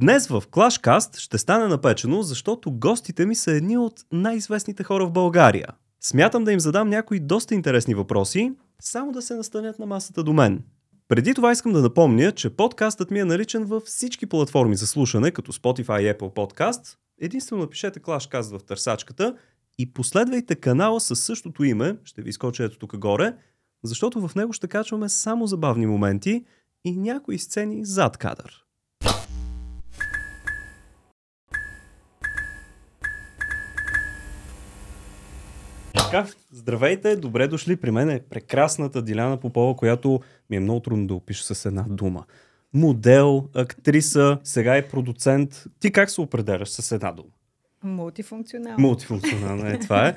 Днес в Clashcast ще стане напечено, защото гостите ми са едни от най-известните хора в България. Смятам да им задам някои доста интересни въпроси, само да се настанят на масата до мен. Преди това искам да напомня, че подкастът ми е наличен във всички платформи за слушане, като Spotify и Apple Podcast. Единствено напишете Clashcast в търсачката и последвайте канала със същото име, ще ви изкоча ето тук горе, защото в него ще качваме само забавни моменти и някои сцени зад кадър. Така, здравейте, добре дошли. При мен е прекрасната Диляна Попова, която ми е много трудно да опиша с една дума. Модел, актриса, сега е продуцент. Ти как се определяш с една дума? Мултифункционално. Мултифункционално е, това е.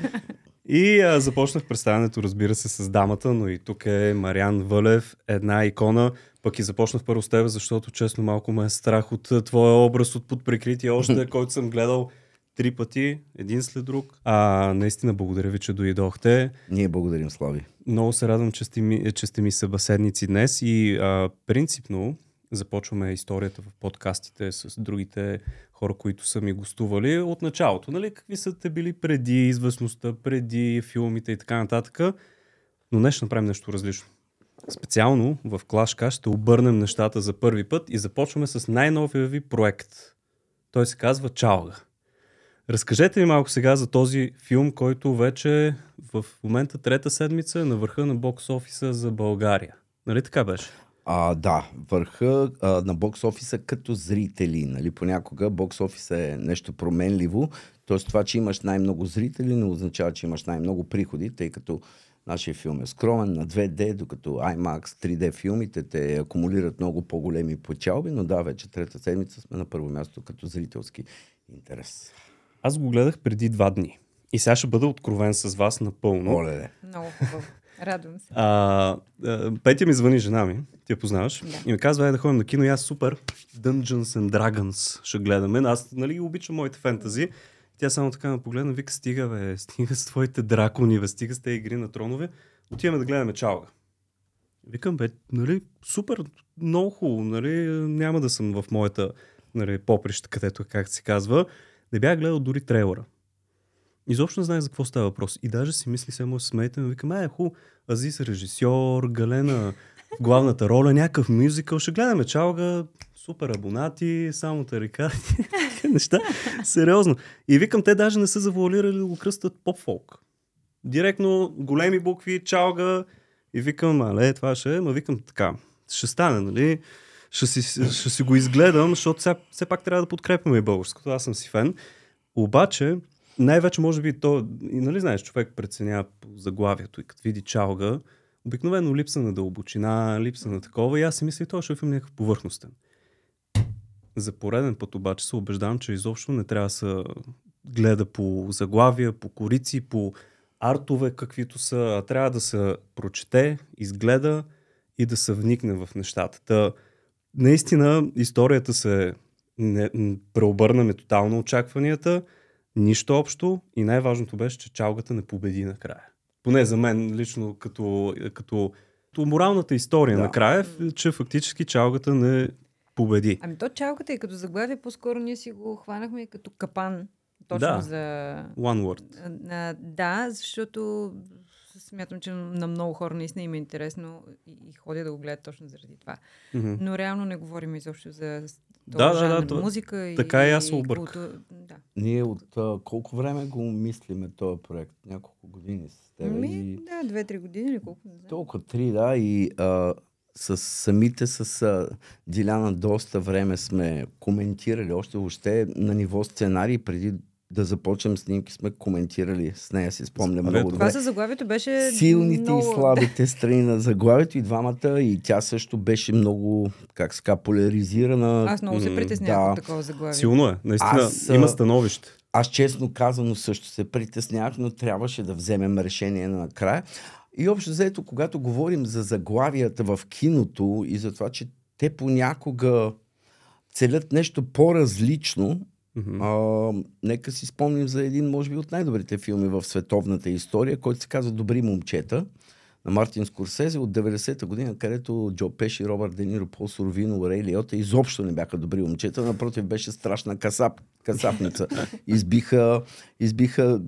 И а, започнах представянето, разбира се, с дамата, но и тук е Мариан Вълев, една икона. Пък и започнах първо с теб, защото честно малко ме е страх от твоя образ от подприкритие още, който съм гледал три пъти, един след друг. А, наистина благодаря ви, че дойдохте. Ние благодарим, Слави. Много се радвам, че сте ми, че сте ми събеседници днес и а, принципно започваме историята в подкастите с другите хора, които са ми гостували от началото. Нали? Какви са те били преди известността, преди филмите и така нататък. Но днес ще направим нещо различно. Специално в Клашка ще обърнем нещата за първи път и започваме с най-новия ви проект. Той се казва Чалга. Разкажете ми малко сега за този филм, който вече в момента трета седмица е на върха на бокс офиса за България. Нали така беше? А, да, върха а, на бокс офиса като зрители. Нали? Понякога бокс офиса е нещо променливо. Тоест това, че имаш най-много зрители, не означава, че имаш най-много приходи, тъй като нашия филм е скромен на 2D, докато IMAX 3D филмите те акумулират много по-големи печалби, но да, вече трета седмица сме на първо място като зрителски интерес. Аз го гледах преди два дни. И сега ще бъда откровен с вас напълно. Оле, Много хубаво. Радвам се. А, а, Петя ми звъни жена ми, ти я познаваш, Да. и ми казва, ай да ходим на кино и аз супер, Dungeons and Dragons ще гледаме. Аз нали обичам моите фентази. Тя само така ме погледна, вика, стига бе, стига с твоите дракони, бе, стига с тези игри на тронове. Отиваме да гледаме чалга. Викам, бе, нали, супер, много хубаво, нали, няма да съм в моята нали, поприща, където, как се казва. Не бях гледал дори трейлера. Изобщо не знаех за какво става въпрос. И даже си мисли, да се смеете, но викам, е, ху, Азис режисьор, Галена в главната роля, някакъв мюзикъл, ще гледаме чалга, супер абонати, само тарикати, неща. Сериозно. И викам, те даже не са завуалирали да го кръстат поп-фолк. Директно големи букви, чалга и викам, але, това ще е, ма викам така, ще стане, нали? Ще си, ще си го изгледам, защото все, все пак трябва да подкрепяме и българското. Аз съм си фен. Обаче, най-вече може би то, и нали знаеш, човек преценява по заглавието и като види чалга, обикновено липса на дълбочина, липса на такова и аз си мисля, той ще е някакъв повърхностен. За пореден път обаче се убеждавам, че изобщо не трябва да се гледа по заглавия, по корици, по артове, каквито са, а трябва да се прочете, изгледа и да се вникне в нещата. Та, наистина историята се не, преобърнаме тотално очакванията, нищо общо и най-важното беше, че чалгата не победи накрая. Поне за мен лично като, като, като моралната история Да. накрая, е, че фактически чалгата не победи. Ами то чалката и като заглавие, по-скоро ние си го хванахме като капан. Точно Да. за... One word. А, да, защото смятам, че на много хора наистина им е интересно и, и ходя да го гледат точно заради това. Мгм. Но реално не говорим изобщо за Да, да, да, жанр то- музика и така и аз се обърках. култура. Да. Ние от а, колко време го мислиме този проект? Няколко години с теб. Ми, и... да, две-три години или колко, не знам. Толкова три, да. И а, с самите с а, Диляна доста време сме коментирали, още въобще на ниво сценарий, преди да започнем снимки сме коментирали с нея, си спомням много Това добре. за заглавието беше Силните много... и слабите страни на заглавието и двамата и тя също беше много, как ска, поляризирана. Аз много се притеснявам да. от такова заглавие. Силно е, наистина. Аз, Има становище. Аз честно казано също се притеснявах, но трябваше да вземем решение накрая. И общо взето, когато говорим за заглавията в киното и за това, че те понякога целят нещо по-различно, Мгм. а, нека си спомним за един, може би, от най-добрите филми в световната история, който се казва Добри момчета. на Мартин Скорсезе от 90-та година, където Джо Пеши, Робърт Дениро, Пол Сурвино, Рей Лиота изобщо не бяха добри момчета. Напротив, беше страшна касап, касапница. Избиха, избиха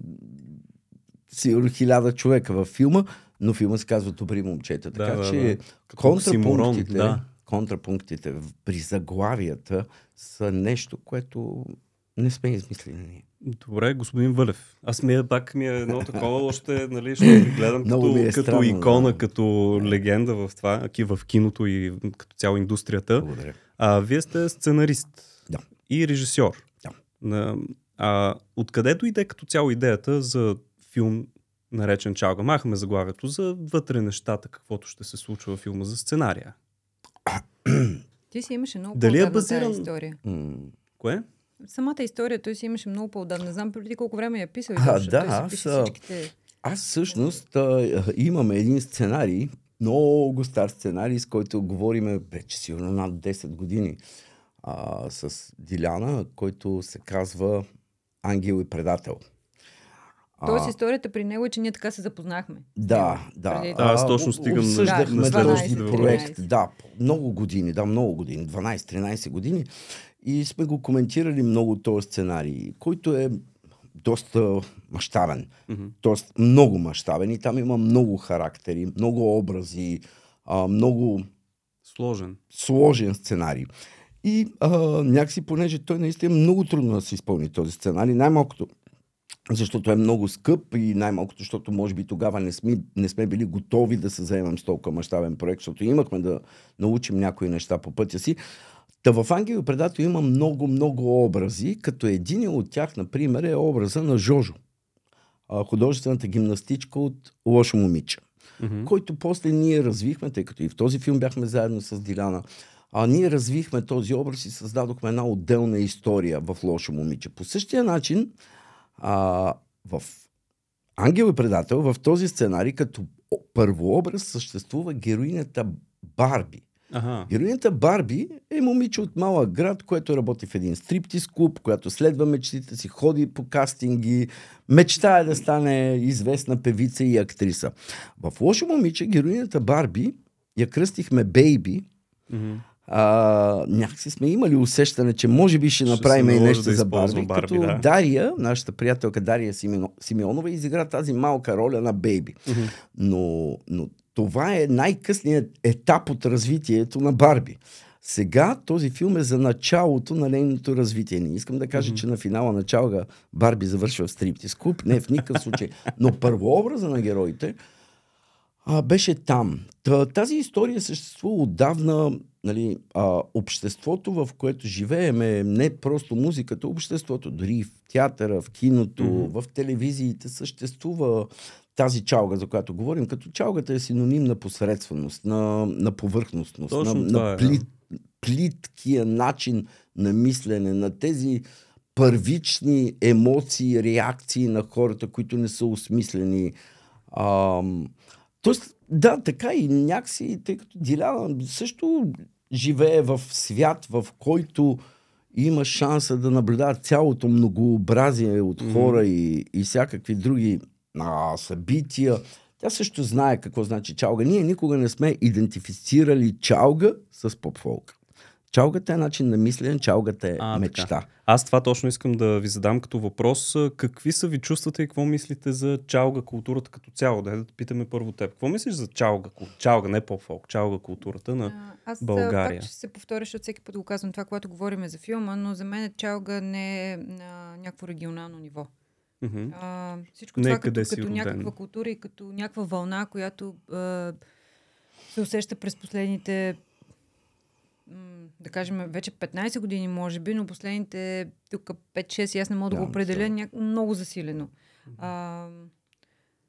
сигурно хиляда човека във филма, но филма се казва Добри момчета. Да, Така да, че да. Като оксиморон, контрапунктите, да. контрапунктите при заглавията са нещо, което не сме измислили ние. Добре, господин Вълев. Аз ми е, пак ми е едно такова, още, нали, ще ви гледам като, е като странно, икона, да. като легенда в това, в киното и като цяло индустрията. Благодаря. А, вие сте сценарист Да. и режисьор. Да. На, а, откъде дойде като цяло идеята за филм наречен Чалга? Махаме заглавието за вътре нещата, каквото ще се случва в филма за сценария. Ти си имаше много Дали е базиран- история. М, Кое? Самата история той си имаше много по-отдавна. Не знам преди колко време я писал. А, да, той си аз, всичките... Аз всъщност а, имаме един сценарий, много стар сценарий, с който говориме вече сигурно над 10 години а, с Диляна, който се казва Ангел и предател. Тоест историята при него е, че ние така се запознахме. Да, да. Преди- Да, аз А, точно стигам на- 12, проект. 13. Да, много години, да, много години, 12-13 години. И сме го коментирали много този сценарий, който е доста мащабен. Мгм. Тоест много мащабен и там има много характери, много образи, а, много Сложен. сложен сценарий. И а, някакси, понеже той наистина е много трудно да се изпълни този сценарий, най-малкото защото е много скъп и най-малкото, защото може би тогава не сме, не сме били готови да се заемем с толкова мащабен проект, защото имахме да научим някои неща по пътя си. Та в Ангел предател има много, много образи, като един от тях, например, е образа на Жожо, художествената гимнастичка от Лошо момиче Мгм. който после ние развихме, тъй като и в този филм бяхме заедно с Диляна, а ние развихме този образ и създадохме една отделна история в Лошо момиче. По същия начин, а, в Ангел и предател, в този сценарий, като първообраз съществува героинята Барби. Ага. Героинята Барби е момиче от малък град, което работи в един стриптиз клуб, която следва мечтите си, ходи по кастинги, мечтае да стане известна певица и актриса. В Лошо момиче героинята Барби я кръстихме Бейби. Мгм. А, някакси сме имали усещане, че може би ще Ще направим и нещо да за Барби, Барби, като да. Дария, нашата приятелка Дария Симеон- Симеонова, изигра тази малка роля на Бейби. Мгм. Но, но това е най-късният етап от развитието на Барби. Сега този филм е за началото на нейното развитие. Не искам да кажа, Мгм. че на финала на Чалга Барби завършва в стриптиз клуб. Не, в никакъв случай. Но първообраза на героите а, беше там. Та, тази история съществува отдавна. Нали, а, обществото, в което живеем е не просто музиката, обществото, дори в театъра, в киното, Мгм. в телевизиите съществува тази чалга, за която говорим, като чалгата е синоним на посредственост, на, на повърхностност, Точно на, това на е, плит, плиткия начин на мислене, на тези първични емоции, реакции на хората, които не са осмислени. Ам, тоест, да, така и някакси, тъй като Диляна също живее в свят, в който има шанса да наблюдава цялото многообразие от хора и, и всякакви други а, събития. Тя също знае какво значи чалга. Ние никога не сме идентифицирали чалга с поп-фолк. Чалгата е начин на мислене, чалгата е А, мечта. така. Аз това точно искам да ви задам като въпрос. Какви са ви чувствата и какво мислите за чалга културата като цяло? Дай да те питаме първо теб. Какво мислиш за чалга? Чалга, не по-фолк. Чалга културата на... А, Аз България. Пак ще се повторя, защото всеки път го казвам това, когато говорим за филма, но за мен чалга не е на някакво регионално ниво. Мгм. А, всичко Не това къде като, като роден. някаква култура и като някаква вълна, която а, се усеща през последните да кажем, вече 15 години, може би, но последните тук 5-6, аз не мога да, Да, го определя, да. ня... много засилено. А,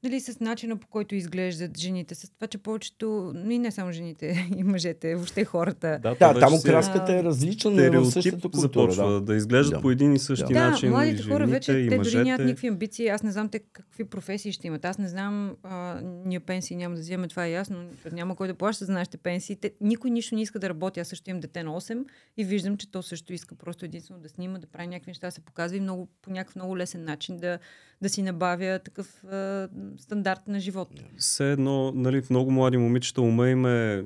дали с начина по който изглеждат жените, с това, че повечето, и не само жените, и мъжете, въобще хората. Да, вече там окраската е различна, но в същата култура. започва Да. да, изглеждат Да. по един и същи Да. Да, начин. младите и хора вече, и те мъжете. дори нямат никакви амбиции. Аз не знам те какви професии ще имат. Аз не знам, а, ние пенсии няма да вземем, това е ясно. Няма кой да плаща за нашите пенсии. Те, никой нищо не иска да работи. Аз също имам дете на 8 и виждам, че то също иска просто единствено да снима, да прави някакви неща, да се показва и много, по някакъв много лесен начин да, да си набавя такъв а, стандарт на живот. Все едно, нали, в много млади момичета ума им е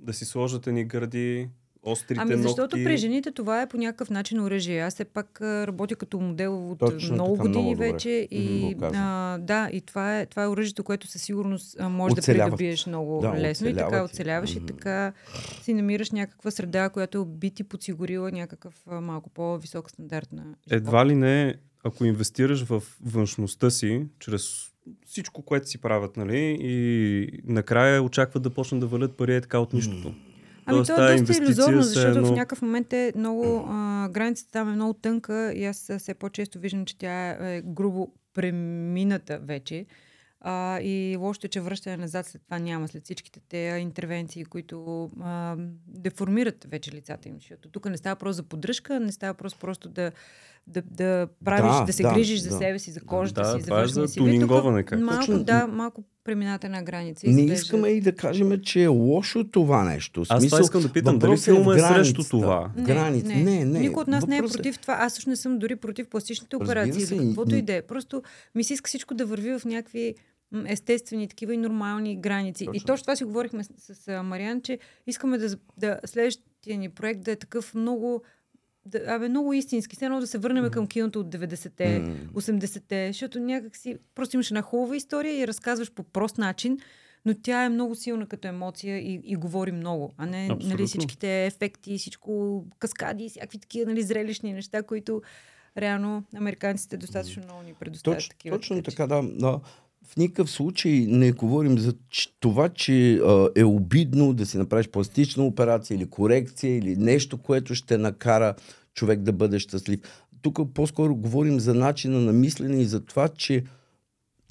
да си сложат ни гради, острите Ами защото ногти. при жените това е по някакъв начин оръжие. Аз все пак работя като модел от Точно много така, години много добре. вече. И, а, да, и това е, това е оръжието, което със сигурност може Оцеляват. да придобиеш много Да, лесно. И така оцеляваш и така си намираш някаква среда, която би ти подсигурила някакъв а, малко по-висок стандарт на живот. Едва ли не, ако инвестираш в външността си, чрез всичко, което си правят, нали, и накрая очакват да почнат да валят пари е така от нищото. Ами Тоест, то е доста иллюзорно, защото едно- в някакъв момент е много... А, границата там е много тънка и аз все по-често виждам, че тя е грубо премината вече. А, и лошото е, че връщане назад след това няма, след всичките те интервенции, които а, деформират вече лицата им. Защото тук не става просто за поддръжка, не става просто, просто да, да, да правиш, да, Да, се да, грижиш за да. себе си, за кожата Да, си, за е външния за си вид. Малко, Точно. да, малко премината на граница. и Не изглежда- искаме и да кажем, че е лошо това нещо. Аз това искам да питам, дали въпросът е филма е срещу това? В граница. Не, не. Никой от нас не е Въпросът против това. Аз също не съм дори против пластичните операции се, или и- каквото и- да е. Просто ми се иска всичко да върви в някакви естествени такива и нормални граници. И Точно. точно това си говорихме с, с а, Мариан, че искаме да, да следващия ни проект да е такъв много да, абе, много истински. Все едно да се върнем към киното от 90-те, М. 80-те, защото някак си просто имаш една хубава история и разказваш по прост начин, но тя е много силна като емоция и, и говори много, а не Абсолютно. нали, всичките ефекти, всичко каскади, всякакви такива нали, зрелищни неща, които реално американците достатъчно много ни предоставят Точно, такива. точно така, да. да. В никакъв случай не говорим за това, че а, е обидно да си направиш пластична операция или корекция или нещо, което ще накара човек да бъде щастлив. Тук по-скоро говорим за начина на мислене и за това, че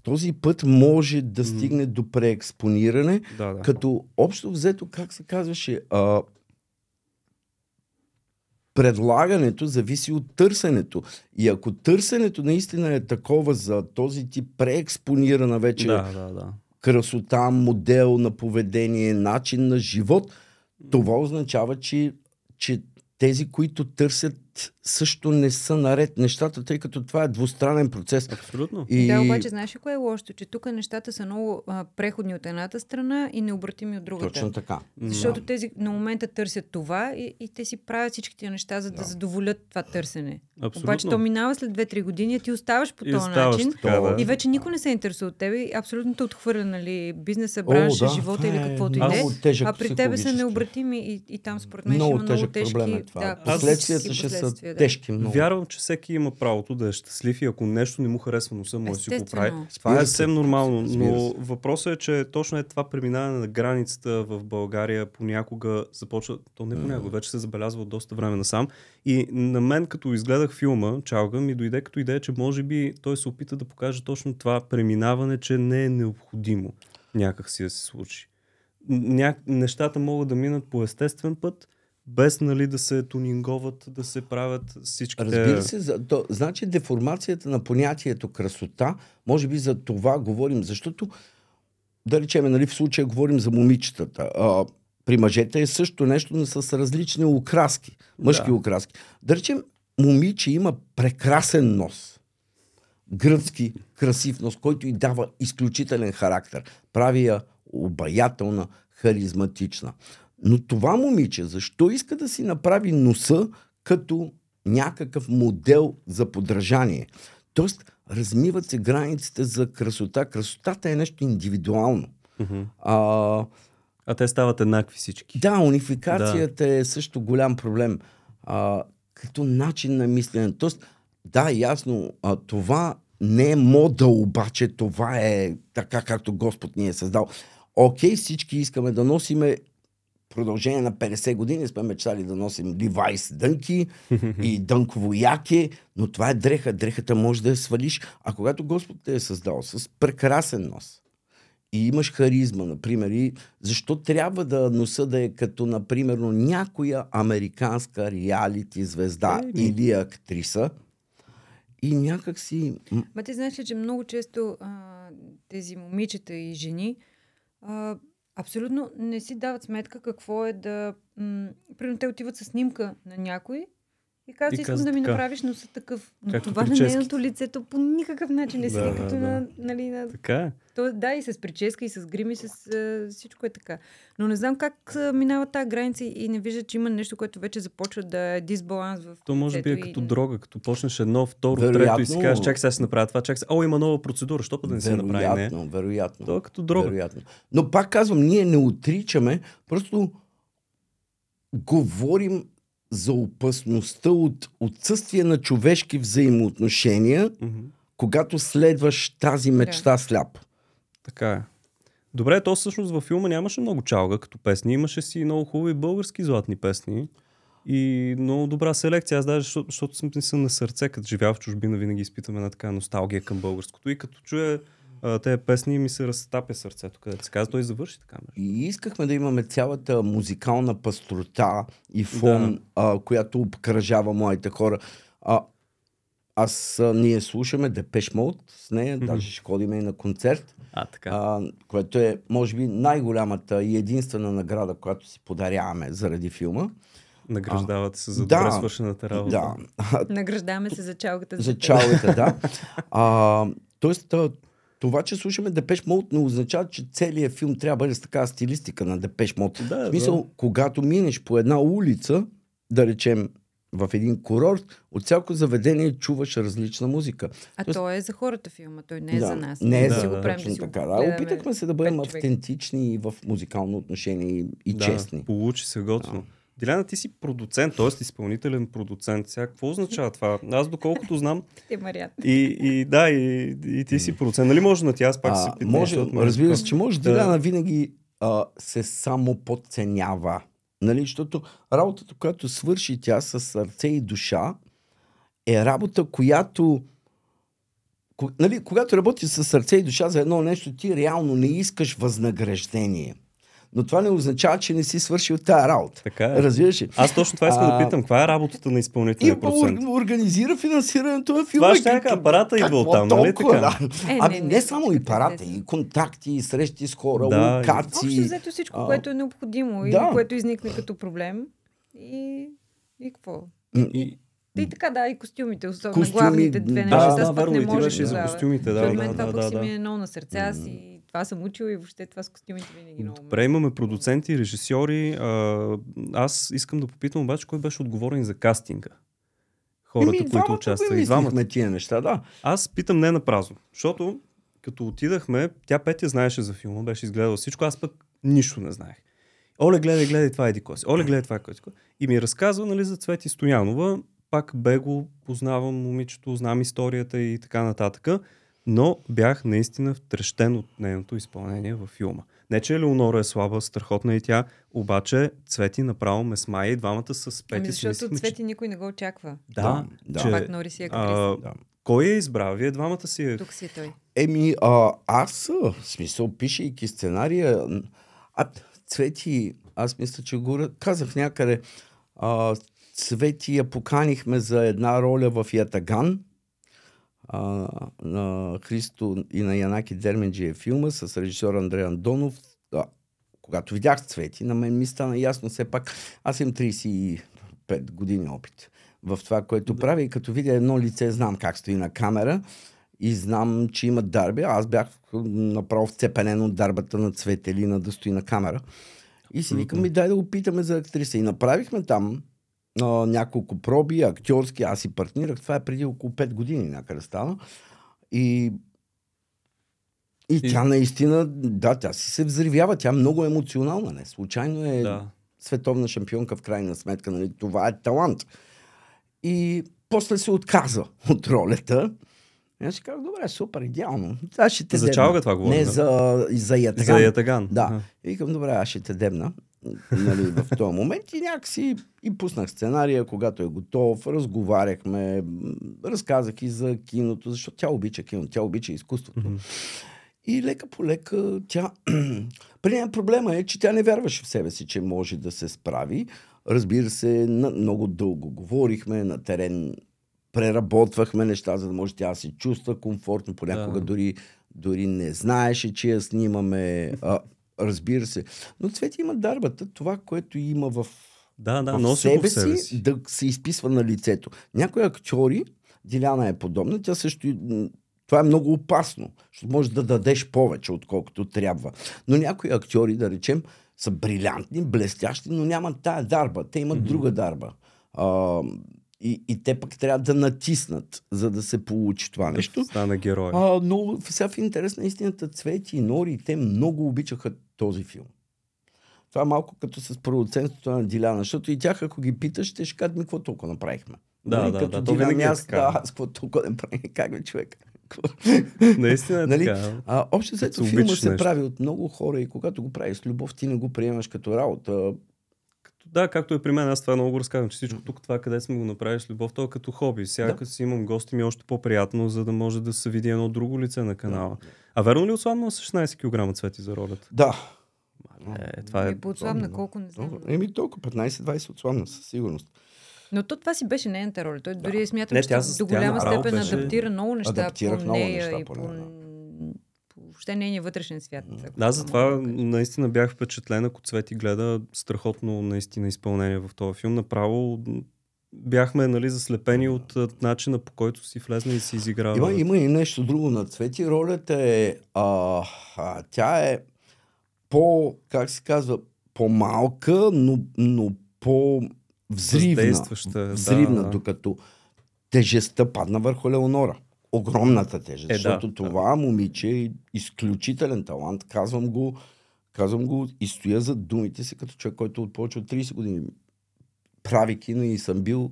този път може да стигне до преекспониране, Да, да. като общо взето, как се казваше, а, предлагането зависи от търсенето. И ако търсенето наистина е такова за този тип преекспонирана вече Да, да, да. красота, модел на поведение, начин на живот, това означава, че, че тези, които търсят, също не са наред нещата, тъй като това е двустранен процес. Абсолютно. И... Да, обаче знаеш ли кое е лошото? Че тук нещата са много а, преходни от едната страна и необратими от другата. Точно така. Защото тези на момента търсят това и, и те си правят всички тия неща, за да, Да. задоволят това търсене. Абсолютно. Обаче то минава след 2-3 години, а ти оставаш по И този начин. така, да. И вече никой не се интересува от тебе и абсолютно те отхвърля, нали, бизнеса, бранша, живота това или е каквото и да е. А при тебе са необратими и, и там според мен ще Много има много тежки проблем е това. да, Последствията ще са последствия, да. тежки много. Вярвам, че всеки има правото да е щастлив и ако нещо не му харесва носа, може да си го прави. Това е се. съвсем нормално, но въпросът е, че точно е това преминаване на границата в България понякога започва, то не понякога, вече се забелязва от доста време насам. И на мен, като изгледах филма, Чалга, ми дойде като идея, че може би той се опита да покаже точно това преминаване, че не е необходимо някак си да се случи. Ня... Нещата могат да минат по естествен път, без нали, да се тунинговат, да се правят всичките... Разбира се, то, значи деформацията на понятието красота, може би за това говорим, защото да речеме, нали, в случая говорим за момичетата. А, при мъжете е също нещо, но с различни окраски, мъжки Да. окраски. Да речем, момиче има прекрасен нос. Гръцки, красив нос, който и дава изключителен характер. Прави я обаятелна, харизматична. Но това момиче, защо иска да си направи носа като някакъв модел за подражание? Тоест, размиват се границите за красота. Красотата е нещо индивидуално. Мгм. А, А те стават еднакви всички. да, унификацията да. е също голям проблем. А, като начин на мислене. Тоест, да, ясно, а, това не е мода, обаче това е така, както Господ ни е създал. Окей, всички искаме да носиме продължение на 50 години сме мечтали да носим Levi's дънки и дънково яке, но това е дреха. Дрехата може да я свалиш. А когато Господ те е създал с прекрасен нос, и имаш харизма, например, и защо трябва да носа да е като, например, някоя американска реалити звезда Еми. или актриса и някак си... Ма ти знаеш ли, че много често а, тези момичета и жени а, абсолютно не си дават сметка какво е да... М- примерно те отиват с снимка на някой И казва, И искам каза да ми така. направиш носа такъв. Но Както това на прическите. нейното лицето по никакъв начин не седи Да, като да, на, нали, на Така е. то, да, и с прическа, и с грим, и с а, всичко е така. Но не знам как а, минава тази граница и не вижда, че има нещо, което вече започва да е дисбаланс в То може би е лицето като и... дрога, като почнеш едно, второ, Вероятно. трето и си кажеш, чакай сега ще направя това, чакай сега, о, има нова процедура, що пък да не се направи не? вероятно, вероятно. То е като дрога. Вероятно. Но пак казвам, ние не отричаме, просто говорим за опасността от отсъствие на човешки взаимоотношения, Мгм. когато следваш тази мечта сляп. Така е. Добре, то всъщност във филма нямаше много чалга като песни. Имаше си много хубави български златни песни. И много добра селекция. Аз даже, защото, защото съм, съм на сърце, като живял в чужбина, винаги изпитвам една така носталгия към българското. И като чуя тези песни, ми се разтапя сърцето, където се казва. Той завърши така. Между. И искахме да имаме цялата музикална пастрота и фон, а, която обкръжава моите хора. А, аз, а, ние слушаме Депеш Мод с нея, Мгм. даже ще ходим и на концерт, А, така. а, което е, може би, най-голямата и единствена награда, която си подаряваме заради филма. Награждавате се за да, добре свършената работа. Да, Награждаваме се за чалгата. за теб. чалгата, да. А, тоест, това, че слушаме Депеш Мод, не означава, че целият филм трябва да бъде с такава стилистика на Депеш Мод. Да, В смисъл, когато минеш по една улица, да речем в един курорт, от всяко заведение чуваш различна музика. А Тоест- то е за хората филма, той не е да, за нас. Не е Да, за да, правим, точно го така. Да, опитахме се да бъдем автентични и в музикално отношение и, и да, честни. Получи се готино. Диляна, ти си продуцент, т.е. изпълнителен продуцент. Сега, какво означава това? Аз доколкото знам, Те Мариан. и, и да, и, и ти си продуцент. Нали може на тя, аз пак се А, питам. може, разбира се, че може. Да. Диляна винаги а, се само подценява. Нали? Защото работата, която свърши тя с сърце и душа, е работа, която ко- нали, когато работиш с сърце и душа за едно нещо, ти реално не искаш възнаграждение. Но това не означава, че не си свършил тази работа. Така е. Разбираш ли? Аз точно това искам да А, питам. Каква е работата на И изпълнителния продуцент? ор- организира финансирането на филма. Това ще И е как- апарата идва какво оттам, нали така? да? Е, Ами не, не, не, само и парата, и контакти, и срещи с хора, Да, и- локации. Общо взето всичко, А, което е необходимо да. което изникне като проблем. И, и какво? И, И така, да, и костюмите, особено Костюми, главните две да, неща. да, да, верно, не и ти може беше за тогава. костюмите, да, да, да, да, си да. ми е много на сърце. Аз и това съм учила и въобще това с костюмите винаги много. ме- Добре, имаме продуценти, режисьори. А, аз искам да попитам обаче, кой беше отговорен за кастинга? Хората, Еми, които го И двамата. тия неща, да. Аз питам не на празно, защото като отидахме, тя Петя знаеше за филма, беше изгледала всичко, аз пък нищо не знаех. Оле, гледай, гледай, това е еди кой си. Оле, гледай, това е кой си. И ми разказва нали, за Цвети Стоянова. Пак бе го познавам момичето, знам историята и така нататък. Но бях наистина втрещен от нейното изпълнение във филма. Не, че Леонора е слаба, страхотна и тя, обаче Цвети направо ме смая и двамата с Пети Ами защото мислихме, че- Цвети никой не го очаква. Да, Да, че, Пак Нори си е а. Да. кой е избрал? Вие двамата си е... Тук си е той. Еми, а, аз, в смисъл, пишейки сценария, а, Цвети, аз мисля, че го казах някъде, а, Цвети я поканихме за една роля в Ятаган, а, на Христо и на Янаки Дерменджи е филма с режисьор Андрей Андонов. А, когато видях Цвети, на мен ми стана ясно все пак. Аз имам 35 години опит в това, което правя и като видя едно лице, знам как стои на камера и знам, че има дарби. Аз бях направо вцепенен от дарбата на Цветелина да стои на камера. И си викам, ми дай да го питаме за актриса. И направихме там а, няколко проби, актьорски, аз си партнирах. Това е преди около 5 години някъде стана. И и, И- тя наистина, да, тя си се взривява. Тя е много емоционална, не. Случайно е Да. световна шампионка в крайна сметка. Нали? Това е талант. И после се отказа от ролята. И аз си казах, добре, супер, идеално. Аз ще те За дебна. чалга това говорим, Не да? за, за ятаган. За Ятаган. Да. Аха. И викам, добре, аз ще те дебна. Нали, в този момент и някакси и пуснах сценария, когато е готов, разговаряхме, разказах и за киното, защото тя обича кино, тя обича изкуството. И лека по лека тя... При нея проблема е, че тя не вярваше в себе си, че може да се справи. Разбира се, на, много дълго говорихме на терен, преработвахме неща, за да може тя да се чувства комфортно. Понякога Да. дори, дори не знаеше, че я снимаме. А, разбира се. Но Цвети има дарбата. Това, което има в Да, да, в носи себе, в себе си. да се изписва на лицето. Някои актьори, Диляна е подобна, тя също това е много опасно, защото можеш да дадеш повече, отколкото трябва. Но някои актьори, да речем, са брилянтни, блестящи, но нямат тая дарба. Те имат Мгм. друга дарба. А, и, и те пък трябва да натиснат, за да се получи това нещо. Да стане герой. А, но сега в интерес на истината Цвети и Нори, те много обичаха този филм. Това е малко като с продуцентството на Диляна, защото и тях, ако ги питаш, ще ще кажат ми какво толкова направихме. Да, Нали, да, като да, то винаги е аз, така. Да, аз какво толкова не правих, как бе човек. Наистина е Нали? така. А, общо се филма се нещо. прави от много хора и когато го правиш с любов, ти не го приемаш като работа. Да, както е при мен, аз това много го разказвам, че всичко тук, това къде сме го направили с любов, то е като хоби. Сега Да. като си имам гости ми е още по-приятно, за да може да се види едно друго лице на канала. А верно ли отслабна с 16 кг цвети за ролята? Да. Е, това е... И по-отслабна да. колко не знам. Еми толкова, 15-20 отслабна, със сигурност. Но то това си беше нейната роля. Той дори смятам, Не, че тя до тя голяма направо степен беше- адаптира много неща Адаптирах по много нея неща и по по въобще нейния вътрешен свят. Да, затова да наистина бях впечатлен, ако Цвети гледа страхотно наистина изпълнение в този филм. Направо бяхме нали, заслепени от начина по който си влезна и си изиграва. Има, има и нещо друго на Цвети. Ролята е... А, а, тя е по... Как се казва? По-малка, но, но. Въздействаща, да, Взривна, да. докато тежестта падна върху Леонора. Огромната тежест. Е, да, защото да. това момиче е изключителен талант. Казвам го, казвам го и стоя за думите си като човек, който от повече от 30 години прави кино и съм бил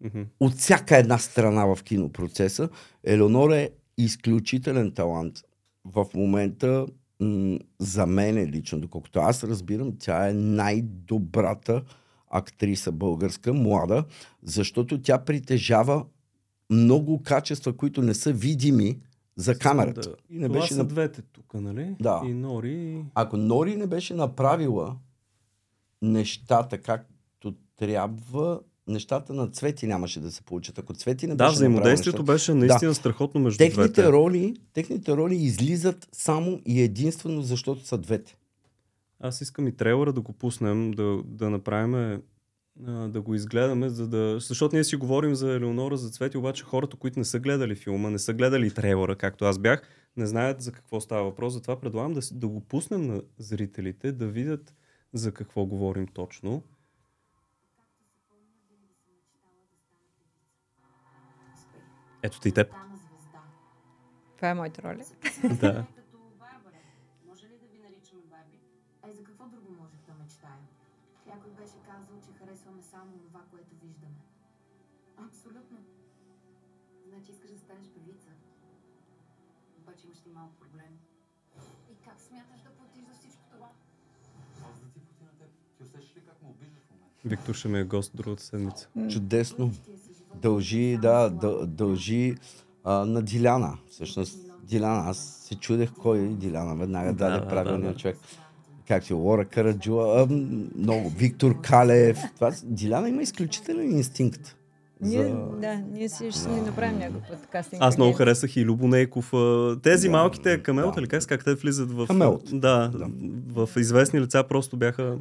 Мгм. от всяка една страна в кинопроцеса. Елеонора е изключителен талант. В момента м- за мен е лично, доколкото аз разбирам, тя е най-добрата актриса българска, млада, защото тя притежава много качества, които не са видими за камерата. Да. И не Това беше са на... двете тук, нали? Да. И Нори. Ако Нори не беше направила нещата както трябва, нещата на Цвети нямаше да се получат. Ако Цвети не Да, беше взаимодействието направила беше наистина страхотно между техните двете. роли, техните роли излизат само и единствено защото са двете. Аз искам и трейлера да го пуснем, да, да направим, а, да го изгледаме, за да... защото ние си говорим за Елеонора, за Цвети, обаче хората, които не са гледали филма, не са гледали трейлера, както аз бях, не знаят за какво става въпрос. Затова предлагам да, да го пуснем на зрителите, да видят за какво говорим точно. Ето ти и теб. Това е моята роля. да. Някой беше казал, че харесваме само това, което виждаме. Абсолютно. Значи искаш да станеш певица. Обаче имаш ли малко проблеми. И как смяташ да платиш за всичко това? Аз да ти пути на теб. Ти усещаш ли как ме обиждаш в момента? Виктор ще ми е гост другата седмица. Чудесно. Живот. Дължи, да, дъл, дължи а, на Диляна. Всъщност, Диляна, аз се чудех кой е Диляна. Веднага Да, даде да, правилния да, да. човек. Как ти, Лора Караджуа, а, м, много, Виктор Калев. Това, Диляна има изключителен инстинкт. Ние, За... да, ние си ще ни направим някакъв път кастинг. Аз много харесах и Любо Нейков. а, Тези Да, малките камелта, да. или как, се- как те влизат в... Камелт. Да, Да. в известни лица просто бяха...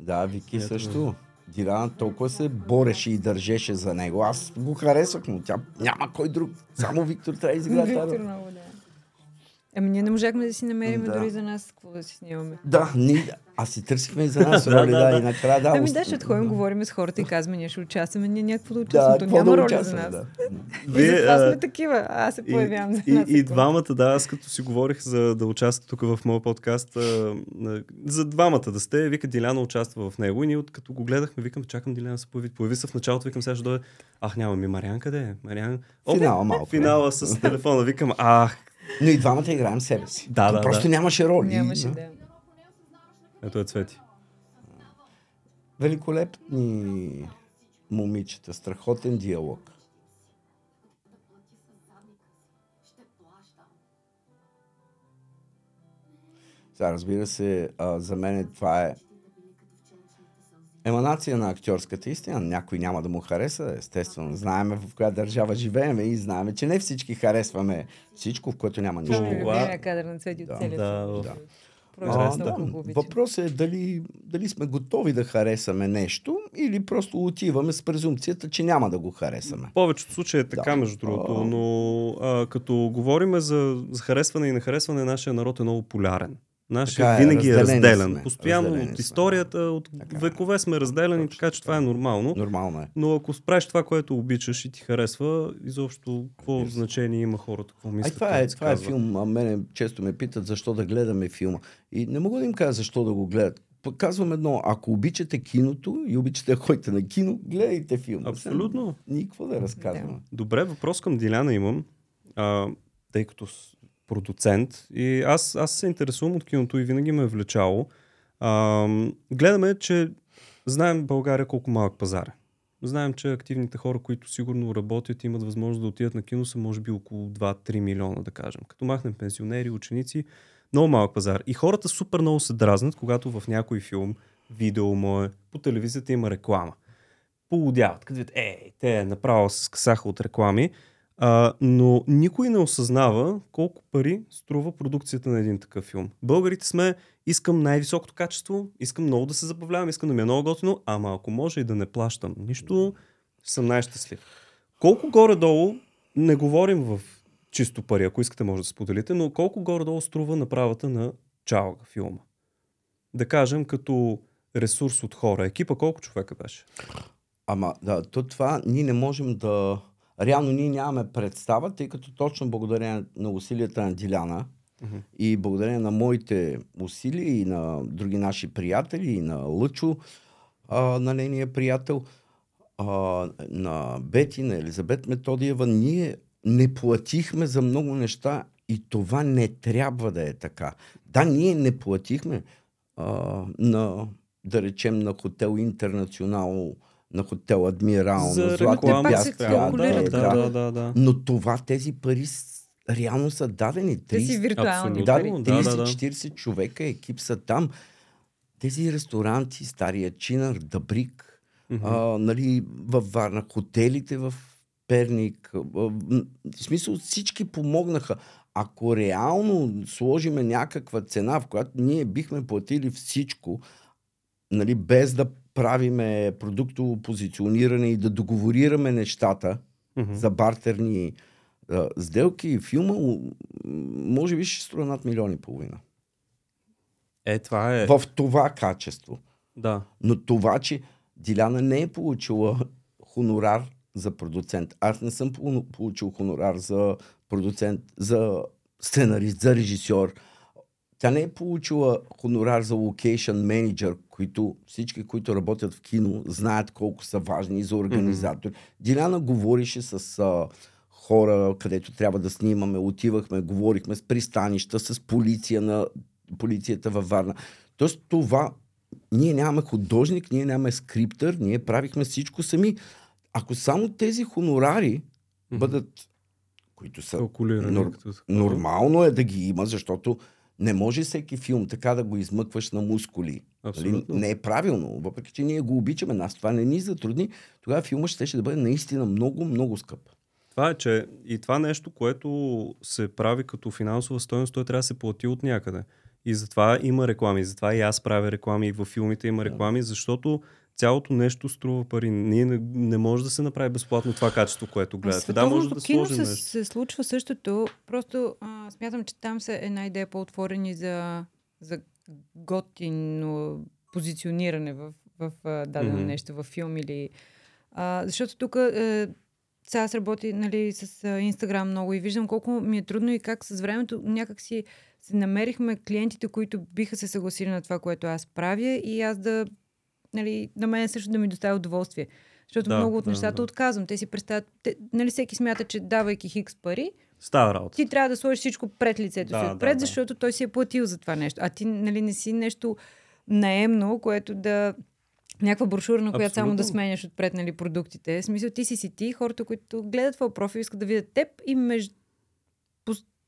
Да Вики Ето, също. Диляна толкова се бореше и държеше за него. Аз го харесвах, но тя няма кой друг. Само Виктор трябва да изиграе Виктор много, да. Ами ние не можахме да си намерим Да. дори за нас какво да си снимаме. Да, ние, аз си търсихме и за нас Да, роли, да, да, да. и накрая да. ами да, ще ходим, говорим с хората и казваме, ние ще участваме, ние някакво да участваме. Да, То няма да роля за нас. да. И затова а, сме такива. Аз се и, появявам за и, нас. и двамата, да, аз като си говорих за да участвате тук в моя подкаст, а, а, за двамата да сте, вика Диляна участва в него и ние от като го гледахме, викам, чакам Диляна да се появи. Появи се в началото, викам, сега ще дойде. Ах, няма ми Мариан къде е? Мариан. О, Финала малко. Финала с телефона, викам, ах, Но и двамата играем себе си. Да, То да, Просто да. нямаше роли. Нямаше да. ето е Цвети. Великолепни момичета, страхотен диалог. Сега, разбира се, а, за мен това е еманация на актьорската истина. Някой няма да му хареса, естествено. Знаеме в коя държава живееме и знаеме, че не всички харесваме всичко, в което няма нищо. Това е любимия кадър на Цвети от целия да, да. А, да. Въпросът е дали, дали сме готови да харесаме нещо или просто отиваме с презумцията, че няма да го харесаме. В повечето случаи е така, Да. между другото, но а, като говорим за, за харесване и нехаресване, нашия народ е много полярен. Нашия е, винаги е разделен. сме. Постоянно Разделени от сме. историята, от Така е. векове сме разделени, Точно така че това е нормално. Нормално е. Но ако справиш това, което обичаш и ти харесва, изобщо какво се. значение има хората, какво Ай, мислят. това е, това е филм, а мене често ме питат защо да гледаме филма. И не мога да им кажа защо да го гледат. Казвам едно, ако обичате киното и обичате да ходите на кино, гледайте филма. Абсолютно. Никакво да разказваме. Добре, въпрос към Диляна имам, а, тъй като продуцент. И аз, аз се интересувам от киното и винаги ме е влечало. А, гледаме, че знаем България колко малък пазар е. Знаем, че активните хора, които сигурно работят и имат възможност да отидат на кино, са може би около 2-3 милиона, да кажем. Като махнем пенсионери, ученици, много малък пазар. И хората супер много се дразнат, когато в някой филм, видео мое, по телевизията има реклама. Полудяват, като видят, е, те направо се скъсаха от реклами, а, но никой не осъзнава колко пари струва продукцията на един такъв филм. Българите сме, искам най-високото качество, искам много да се забавлявам, искам да ми е много готино, ама ако може и да не плащам нищо, съм най-щастлив. Колко горе-долу, не говорим в чисто пари, ако искате може да споделите, но колко горе-долу струва направата на Чалга филма? Да кажем като ресурс от хора. Екипа колко човека беше? Ама да, то това ние не можем да... Реално ние нямаме представа, тъй като точно благодарение на усилията на Диляна Мгм. и благодарение на моите усилия и на други наши приятели, и на Лъчо, а, на нейния приятел, а, на Бети, на Елизабет Методиева, ние не платихме за много неща и това не трябва да е така. Да, ние не платихме а, на, да речем, на хотел Интернационал, на хотел Адмирал, на За Златни пак се пясъци. да, да, да, да, да. Но това, тези пари реално са дадени. Те си 30 виртуални да, да, да, да. 30-40 човека екип са там. Тези ресторанти, Стария Чинър, Дабрик, а, нали, във Варна, хотелите в Перник. А, в смисъл всички помогнаха. Ако реално сложиме някаква цена, в която ние бихме платили всичко, нали, без да правиме продуктово позициониране и да договорираме нещата, Мгм. за бартерни а, сделки, филма може би ще струва над милион и половина. Е, това е. В това качество. Да. Но това, че Диляна не е получила хонорар за продуцент. Аз не съм полу- получил хонорар за продуцент, за сценарист, за режисьор. Тя не е получила хонорар за локейшн менеджер, които всички, които работят в кино, знаят колко са важни за организатори. Mm-hmm. Диляна говорише с а, хора, където трябва да снимаме. Отивахме, говорихме с пристанища, с полиция на полицията във Варна. Тоест това, ние нямаме художник, ние нямаме скриптър, ние правихме всичко сами. Ако само тези хонорари Мгм. бъдат, които са нор-. Нормално е да ги има, защото не може всеки филм така да го измъкваш на мускули. Нали? Не е правилно, въпреки че ние го обичаме, нас това не ни затрудни, тогава филмът ще, ще да бъде наистина много, много скъп. Това е, че и това нещо, което се прави като финансова стоеност, той трябва да се плати от някъде. И затова има реклами. Затова и аз правя реклами, и във филмите има реклами, защото цялото нещо струва пари. Ние не, не може да се направи безплатно това качество, което В гледате. Да, може да кино се, нещо. се случва същото. Просто а, смятам, че там са една идея по-отворени за, за готино позициониране в, в а, дадено mm-hmm. нещо, в филм или... А, защото тук е, сега аз работи нали, с Инстаграм много и виждам колко ми е трудно и как с времето някак си се намерихме клиентите, които биха се съгласили на това, което аз правя и аз да, нали, на мен също да ми доставя удоволствие. Защото Да, да, много от да, нещата да. отказвам. Те си представят, те, нали всеки смята, че давайки хикс пари, Става работа. ти трябва да сложиш всичко пред лицето Да, си да, отпред, да. защото той си е платил за това нещо. А ти нали, не си нещо наемно, което да някаква брошура, на която само да сменяш отпред нали, продуктите. В смисъл, ти си си ти, хората, които гледат твой профил, искат да видят теб и между...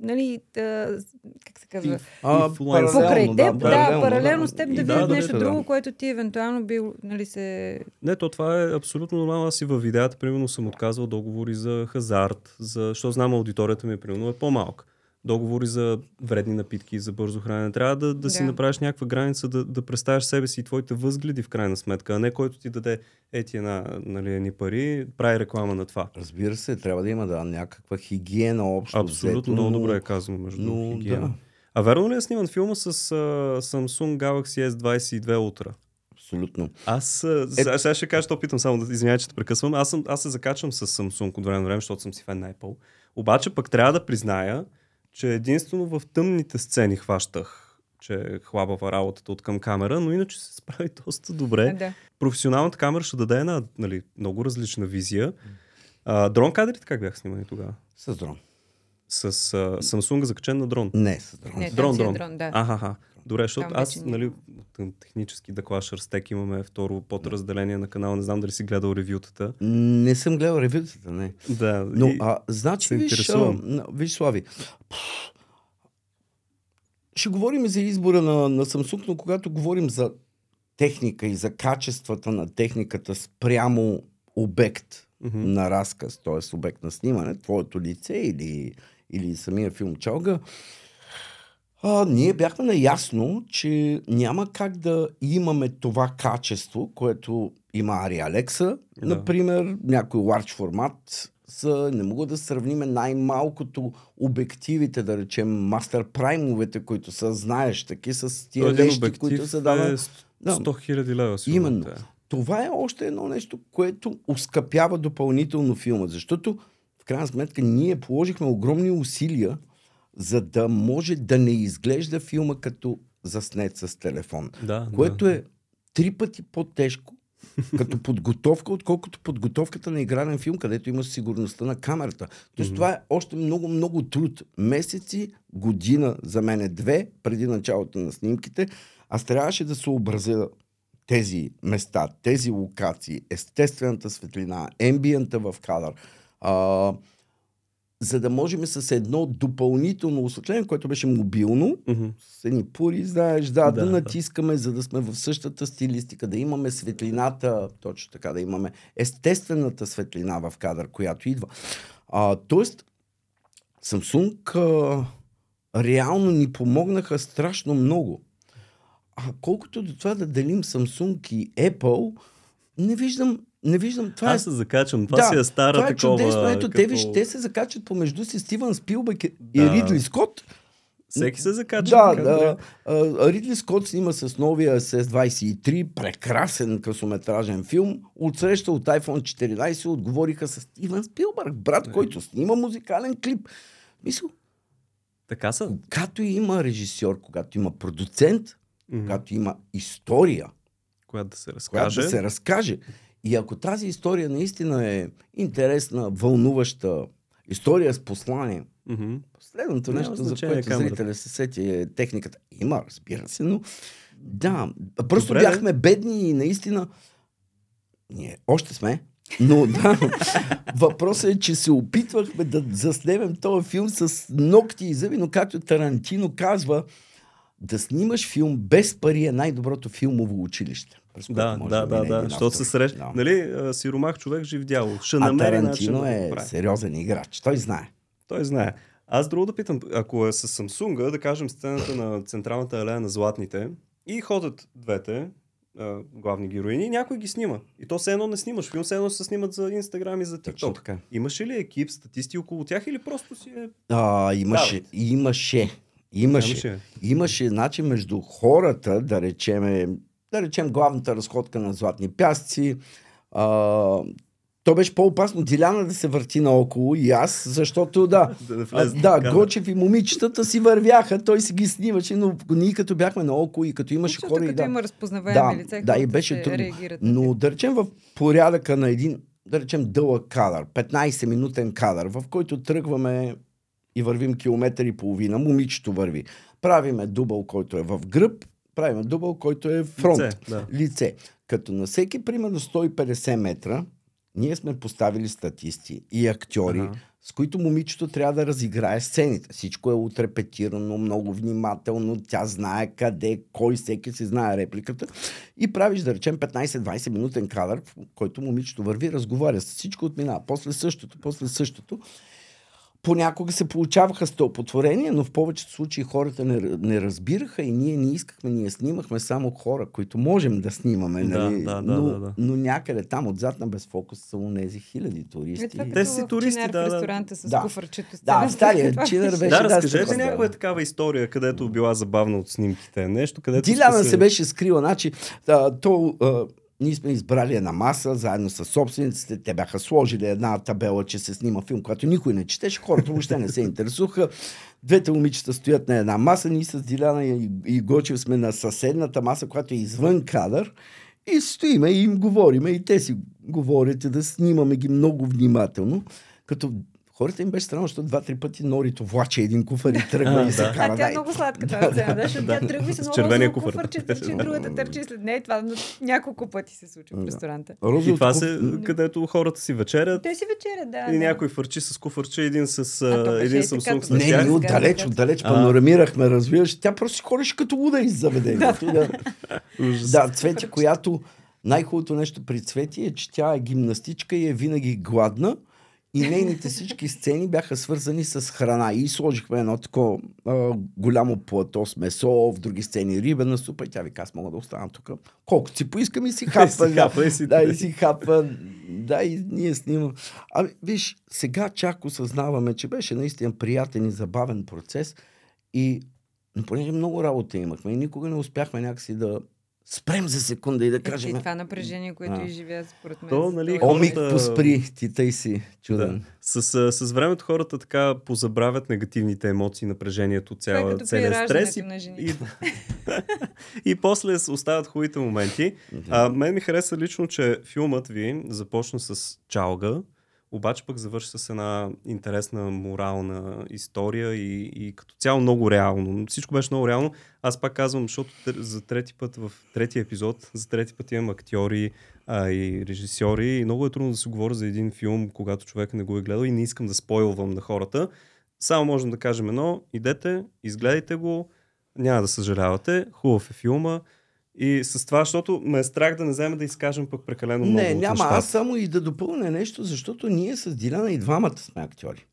Нали, да, как казва? А. Покрай паралелно, теб, да, паралелно, паралелно с теб да видят да, нещо да, друго, да. което ти евентуално би нали, се... Не, то това е абсолютно нормално. Аз и във видеята, примерно, съм отказал договори за хазарт, за... защото знам аудиторията ми, примерно, е по-малка. договори за вредни напитки, за бързо хранене. Трябва да, да, си Да. направиш някаква граница, да, да представяш себе си и твоите възгледи в крайна сметка, а не който ти даде ети една, нали, едни пари, прави реклама на това. Разбира се, трябва да има да, някаква хигиена общо. Абсолютно, взето, много но- добре е казано между но хигиена. да. А верно ли е сниман филма с а, Samsung Galaxy S22 Ultra? Абсолютно. Аз а, сега, сега ще кажа, що питам, само да извинявай, че те прекъсвам. Аз, съм, аз се закачам с Samsung от време на време, защото съм си фен на Apple. Обаче пък трябва да призная, че единствено в тъмните сцени хващах, че е хлабава работата от към камера, но иначе се справи доста добре. Да. Професионалната камера ще даде една нали, много различна визия. А, дрон кадрите как бяха снимани тогава? С дрон. С а, Samsung закачен на дрон. Не, с дрон. Не, Дрон, си е дрон. дрон, да. Аха. Добре, защото Там аз, нали, технически да клашър стек имаме второ подразделение на канала. Не знам дали си гледал ревютата. Не съм гледал ревютата, не. Да, Но, и... а, значи, се виж, а, виж, Слави, ще говорим за избора на, на Samsung, но когато говорим за техника и за качествата на техниката спрямо обект Мгм. на разказ, т.е. обект на снимане, твоето лице или, или самия филм Чалга, а, ние бяхме наясно, че няма как да имаме това качество, което има Ари Алекса, Да. да. например, някой large формат, са, не мога да сравниме най-малкото обективите, да речем, мастер праймовете, които са, знаеш, таки с тия един лещи, обектив които е дава. 100 Да. 000 лева. сигурно Именно. е. Това е още едно нещо, което ускъпява допълнително филма, защото крайна сметка ние положихме огромни усилия, за да може да не изглежда филма като заснет с телефон. Да, Което да. е три пъти по-тежко като подготовка, отколкото подготовката на игрален филм, където имаш сигурността на камерата. Тоест това е още много, много труд. Месеци, година, за мен е две, преди началото на снимките, аз трябваше да съобразя тези места, тези локации, естествената светлина, ембиента в кадър, а, за да можем с едно допълнително осветление, което беше мобилно, Мгм. с едни пури, знаеш, Да, да да. натискаме, за да сме в същата стилистика, да имаме светлината, точно така, да имаме естествената светлина в кадър, която идва. А, тоест, Samsung а, реално ни помогнаха страшно много. А колкото до това да делим Samsung и Apple, не виждам, не виждам. Това Аз е се закачам. Това си е стара това е такова. чудесно. Ето, те, като- виж, те се закачат помежду си Стивън Спилбък и Да. Ридли Скот. Всеки се закача. Да, така, да. А, Ридли Скот снима с новия SS-23, прекрасен късометражен филм. Отсреща от iPhone 14 отговориха с Стивън Спилбърг, брат, който снима музикален клип. Мисля, Така са. когато има режисьор, когато има продуцент, Мгм. когато има история, Която да се която разкаже. да се разкаже. И ако тази история наистина е интересна, вълнуваща, история с послание. Последното Няма нещо, за което камерата. зрителя се сети е техниката. Има, разбира се, но да, просто Добре, бяхме бедни и наистина ние още сме, но да, въпросът е, че се опитвахме да заснемем този филм с ногти и зъби, но както Тарантино казва, да снимаш филм без пари е най-доброто филмово училище. През Да, може да, да, да. Защото се среща. Да. Нали, сиромах човек жив дяло. Ще А намери Тарантино да е прави. сериозен играч. Той знае. Той знае. Аз друго да питам, ако е с Samsung, да кажем сцената на централната алея на златните и ходят двете а, главни героини, някой ги снима. И то все едно не снимаш филм, все едно се снимат за Instagram и за TikTok. така. Имаше ли екип, статисти около тях или просто си е... А, имаше, имаше. Имаше. Нямаше. Имаше начин между хората, да речем, да речем главната разходка на Златни пясъци. А, то беше по-опасно Диляна да се върти наоколо и аз, защото да, Да, да а, да. Гочев и момичетата си вървяха, той си ги снимаше, но ние като бяхме наоколо и като имаше хора и като да. има разпознаваеми Да, лица, да, и беше трудно. реагират. Но да речем в порядъка на един, да речем дълъг кадър, 15-минутен кадър, в който тръгваме и вървим километър и половина, момичето върви. Правиме дубъл, който е в гръб, правиме дубъл, който е фронт, Лице, да. лице. Като на всеки, примерно 150 метра, ние сме поставили статисти и актьори, Ага. с които момичето трябва да разиграе сцените. Всичко е отрепетирано, много внимателно, тя знае къде, кой, всеки си знае репликата. И правиш, да речем, 15-20 минутен кадър, в който момичето върви, разговаря с всичко отминава. После същото, после същото. Понякога се получаваха стълпотворения, но в повечето случаи хората не, не разбираха и ние не искахме, ние снимахме само хора, които можем да снимаме. Да, Нали? да, да, но, да, да. но някъде там отзад на безфокус са унези хиляди Е, туристи. това Те си туристи, да, в да. ресторанта с Да. куфърчето. Да, стария чинар беше. Да, да, разкажете стъпка, някоя да. такава история, където била забавна от снимките. Нещо, където Диляна се беше скрила. Значи, а, то, а, ние сме избрали една маса, заедно с собствениците. Те бяха сложили една табела, че се снима филм, която никой не четеше. Хората въобще не се интересуваха. Двете момичета стоят на една маса. Ние с Диляна и, и Гочев сме на съседната маса, която е извън кадър. И стоиме и им говориме. И те си говорят и да снимаме ги много внимателно. Като хората им беше странно, защото два-три пъти Норито влаче един куфар и тръгва А, и се да. кара. А тя е и- много сладка тази сцена, да, защото тя тръгва и с С много куфар. куфърче, търчи, другата търчи след нея. Това на- няколко пъти се случва в ресторанта. И Розовото това се, където хората си вечерят Те си вечеря, да. и някой фърчи с куфърче, един с А, един и Samsung след Не, Сега, отдалеч, отдалеч панорамирахме, разбираш. Тя просто си ходеше като луда из заведението. да, Цвети, която най-хубавото нещо при Цвети е, че тя е гимнастичка и е винаги гладна. И нейните всички сцени бяха свързани с храна. И сложихме едно такова а, голямо плато с месо, в други сцени рибена супа. И тя вика, аз мога да остана тук. Колкото си поискам и си хапва. си хапва, и си- да, и си хапва. Да, и ние снимам. Ами, виж, сега чак осъзнаваме, че беше наистина приятен и забавен процес. И но понеже много работа имахме и никога не успяхме някакси да спрем за секунда и да Е, кажем... ти това напрежение, което А. изживя според мен. То, нали, този Омик, хората- поспри, ти тъй си чуден. Да. С, с времето хората така позабравят негативните емоции, напрежението, е цяла, целият стрес и, и, и после остават хубавите моменти. А, мен ми хареса лично, че филмът ви започна с чалга, обаче пък завърши с една интересна морална история и, и като цяло много реално. Всичко беше много реално. Аз пак казвам, защото за трети път в третия епизод, за трети път имам актьори а, и режисьори и много е трудно да се говори за един филм, когато човек не го е гледал и не искам да спойлвам на хората. Само можем да кажем едно, идете, изгледайте го, няма да съжалявате, хубав е филма. И с това, защото ме е страх да не вземе да изкажем пък прекалено много Не, от няма. нещата. Аз само и да допълня нещо, защото ние с Диляна и двамата сме актьори.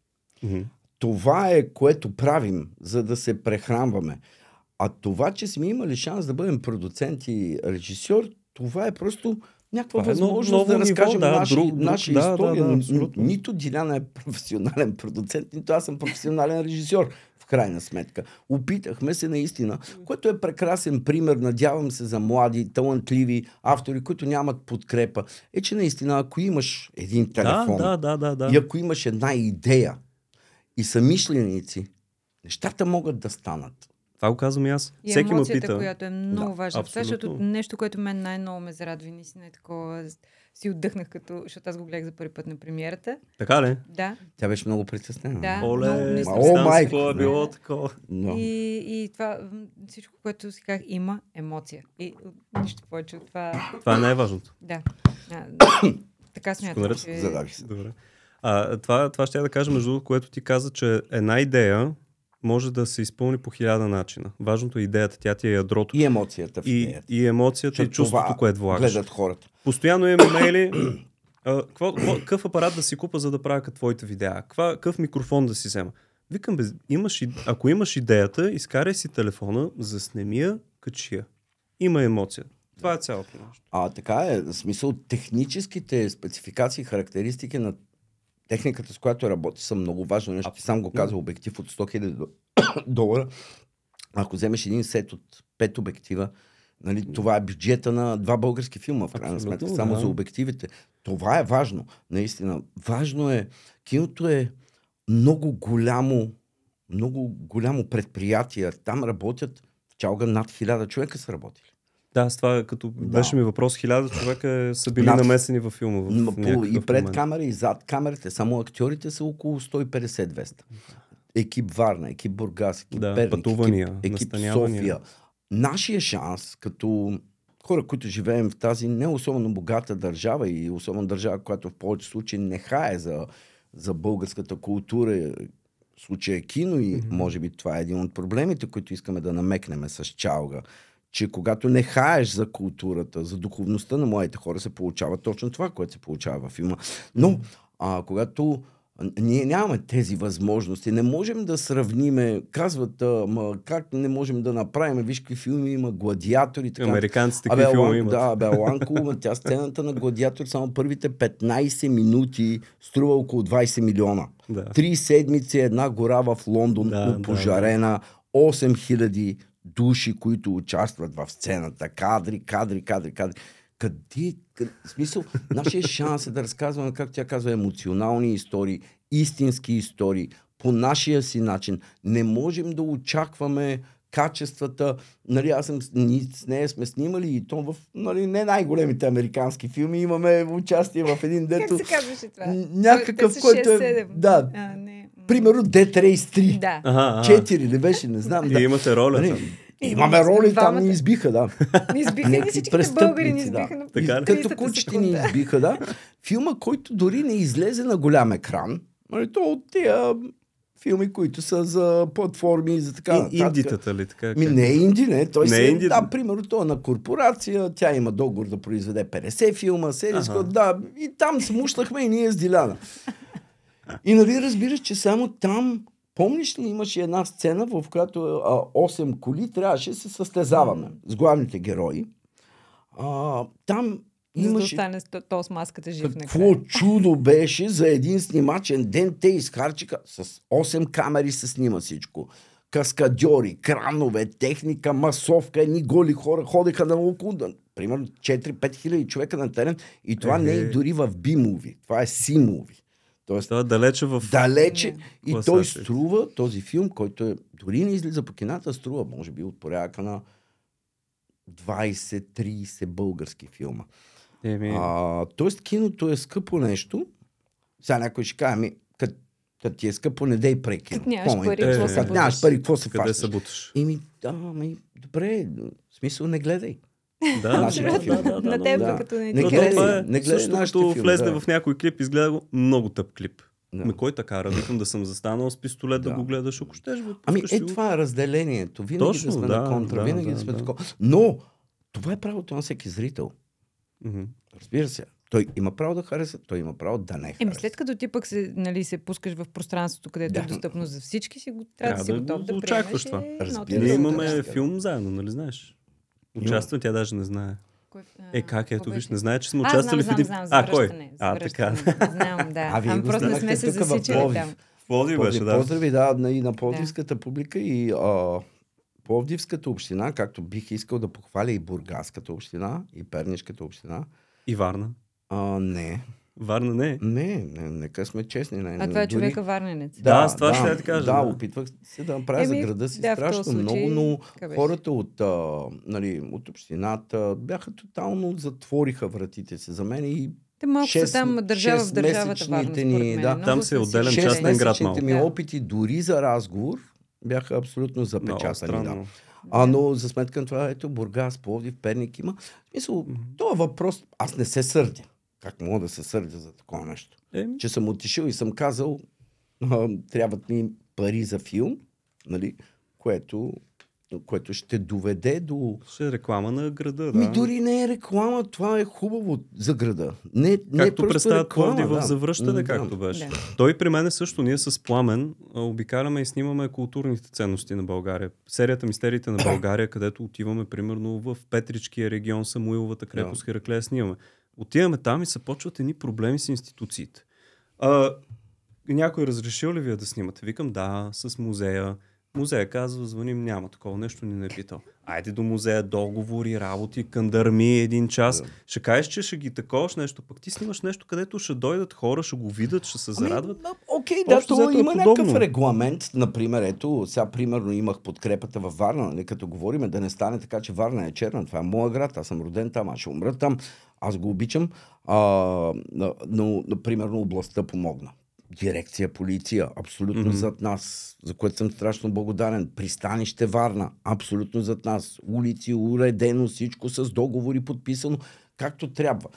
Мгм. Това е което правим, за да се прехранваме. А това, че сме имали шанс да бъдем продуцент и режисьор, това е просто някаква Това е ново- възможност ново да разкажем да, наши, друг- наша да, да, история. да, абсолютно. нито Диляна е професионален продуцент, нито аз съм професионален режисьор. Крайна сметка. Опитахме се наистина, което е прекрасен пример, надявам се за млади, талантливи автори, които нямат подкрепа. Е, че наистина, ако имаш един телефон, Да, да, да, да. и ако имаш една идея и са мишленици, нещата могат да станат. Това го казвам и аз. И Всеки ме емоцията, пита. която е много Да, важна. Това, защото нещо, което мен най-много ме зарадва, наистина е такова, си отдъхнах, като, защото аз го гледах за първи път на премиерата. Така ли? Да. Тя беше много притеснена. Да. Оле, О, знам майко. е било такова. И, и това, всичко, което си казах, има емоция. И нищо повече от това. Това е най-важното. Да. А, така смятам, че... Задавих се. Добре. А, това, това ще я да кажа, между другото, което ти каза, че една идея може да се изпълни по хиляда начина. Важното е идеята, тя ти е ядрото. И емоцията в И, идеята. и емоцията, и чувството, това което влагаш. Гледат хората. Постоянно имам имейли. какъв апарат да си купа, за да правя като твоите видеа? Какъв микрофон да си взема? Викам, без, имаш, ако имаш идеята, изкарай си телефона, заснеми я, качи я. Има емоция. Това е цялото нещо. А така е, в смисъл техническите спецификации, характеристики на техниката, с която работи, са много важно нещо. Ти сам го каза, обектив от 100 000 до- долара. Ако вземеш един сет от 5 обектива, нали, това е бюджета на два български филма, в крайна сметка, само да. за обективите. Това е важно, наистина. Важно е, киното е много голямо, много голямо предприятие. Там работят в чалга над хиляда човека са работили. Да, с това като Да. беше ми въпрос, хиляда човека са били Над- намесени във филма. В по- и пред момент. камера, и зад камерите. Само актьорите са около 150-200. Екип Варна, екип Бургас, екип Да, Перник, екип, екип. София. Нашия шанс, като хора, които живеем в тази не особено богата държава и особено държава, която в повече случаи не хае за, за българската култура, в случая кино и може би това е един от проблемите, които искаме да намекнем с чалга, че когато не хаеш за културата, за духовността на младите хора, се получава точно това, което се получава във филма. Но а, когато Ние нямаме тези възможности. Не можем да сравниме. Казват, а, ма, как не можем да направим? Виж какви филми има, гладиатори. Така. Американците какви филми Алан, имат. да, бе, Аланко, ма, тя сцената на гладиатор само първите 15 минути струва около 20 милиона. Да. Три седмици една гора в Лондон, Да, да, пожарена, 8000 души, които участват в сцената. Кадри, кадри, кадри, кадри. Къде в смисъл, нашия шанс е да разказваме, как тя казва, емоционални истории, истински истории, по нашия си начин. Не можем да очакваме качествата. Нали, аз съм, с- ни, с нея сме снимали и то в нали, не най-големите американски филми. Имаме участие в един Как дето... се казваше това? някакъв, Те са който е- 6-7. да. А, не. Примерно Death Race 3. Да. Ага, ага. Четири ли беше, не знам. И Да. имате роля Нали, там. Имаме роли, там ни избиха, да. Не избиха ни Някакви всичките българи, ни престъпници, да. избиха на Така ли? 30-та Като кучите ни избиха, да. Филма, който дори не излезе на голям екран. Нали, то от тия филми, които са за платформи и за така И, индитата ли? Така, Ми не е инди, не. Той Не не е е инди. Да, примерно, той е на корпорация, тя има договор да произведе 50 филма, серия, Ага. да, и там се мущахме и ние с Диляна. И нали разбираш, че само там, помниш ли, имаше една сцена, в която а, 8 коли трябваше да се състезаваме с главните герои. А, там За да имаше остане с то, с маската жив какво накрая. чудо беше за един снимачен ден. Те изхарчиха с 8 камери се снима всичко. Каскадьори, кранове, техника, масовка, едни голи хора ходеха на около, примерно 4-5 хиляди човека на терен. И това не е дори в B-movie. Това е C-movie. Тоест, Това е далече в... далече. И той струва, този филм, който е, дори не излиза по кината, струва, може би, от порядъка на 20-30 български филма. Еми, А, тоест киното е скъпо нещо. Сега някой ще каже, ами, като кът ти е скъпо, не дей пре кино. Като нямаш ме пари, какво се нямаш пари, какво се къде се буташ? Еми, да, ами, добре, в смисъл не гледай. Да, Нашите да, филми. да, да, На да, теб, да. като не Не ти гледай, това е не гледай също нашите като филми, влезне да. в някой клип, изгледа го много тъп клип. Да. Ме кой така викам да съм застанал с пистолет да, Да. го гледаш, ако щеш, Ами, е, го. това е разделението. Винаги Точно, да сме да, на контра, да, винаги да, да, сме да. такова. Но, това е правото на всеки зрител. Разбира се. Той има право да хареса, той има право да не хареса. Еми, след като ти пък се, нали, се пускаш в пространството, където Да. е достъпно за всички, си, го- трябва да Трябва си да готов го да очакваш приемеш. това. е Разбира се. Ние имаме да. филм заедно, нали знаеш? Участва, тя даже не знае. Кой- Е, как какво ето, виж, не знае, че сме участвали в един... знам, знам, а, кой? завръщане, А, така. Знам, да. А, вие ами просто не сме се засичали Пловдив. там. В Пловдив беше, да. Поздрави, да, на- и на Пловдивската публика и а, Пловдивската община, както бих искал да похваля и Бургаската община, и Пернишката община. И Варна. А, не, Варна не е. не, не, нека сме честни. Не, А това е дори- човека варненец. Да, аз това ще я ти кажа, Да, да. опитвах се да направя за Еми, града си да, страшно този много, случай, но хората от, а, нали, от общината бяха тотално затвориха вратите си за мен и Те малко са шест- там държава в държавата Варна, ни, мен. да. Там са се е отделен частен град шестмесечните ми Да. опити дори за разговор бяха абсолютно запечатани. Да. А, но за сметка на това, ето, Бургас, Пловдив, Перник има. В Смисъл, това въпрос, аз не се сърдя. Как мога да се сърдя за такова нещо? Еми, Че съм отишъл и съм казал, трябват ми пари за филм, нали, което, което ще доведе до... ще е реклама на града, да. Ми дори не е реклама, това е хубаво за града. Не, не е Както просто представят реклама, Пловдив в да. завръщане, М, както да. беше. Да. Той при мен е също. Ние с Пламен обикаляме и снимаме културните ценности на България. Серията Мистериите на България, където отиваме примерно в Петричкия регион, Самуиловата крепост, Хераклея снимаме. Отиваме там и се почват едни проблеми с институциите. А, някой разрешил ли вие да снимате? Викам, да, с музея. Музея казва, звъним, няма такова нещо, ни не е питал. Айде до музея, договори, работи, кандърми един час. Да. Ще кажеш, че ще ги таковаш нещо, пък ти снимаш нещо, където ще дойдат хора, ще го видят, ще се зарадват. Ами, окей, да, Общо то е има подобно. някакъв регламент. Например, ето, сега примерно имах подкрепата във Варна, нали, като говорим да не стане така, че Варна е черна. Това е моя град, аз съм роден там, аз ще умра там, аз го обичам. А, но, примерно, областта помогна. Дирекция полиция, абсолютно Мгм. зад нас, за което съм страшно благодарен. Пристанище Варна, абсолютно зад нас. Улици, уредено, всичко с договори подписано, както трябва.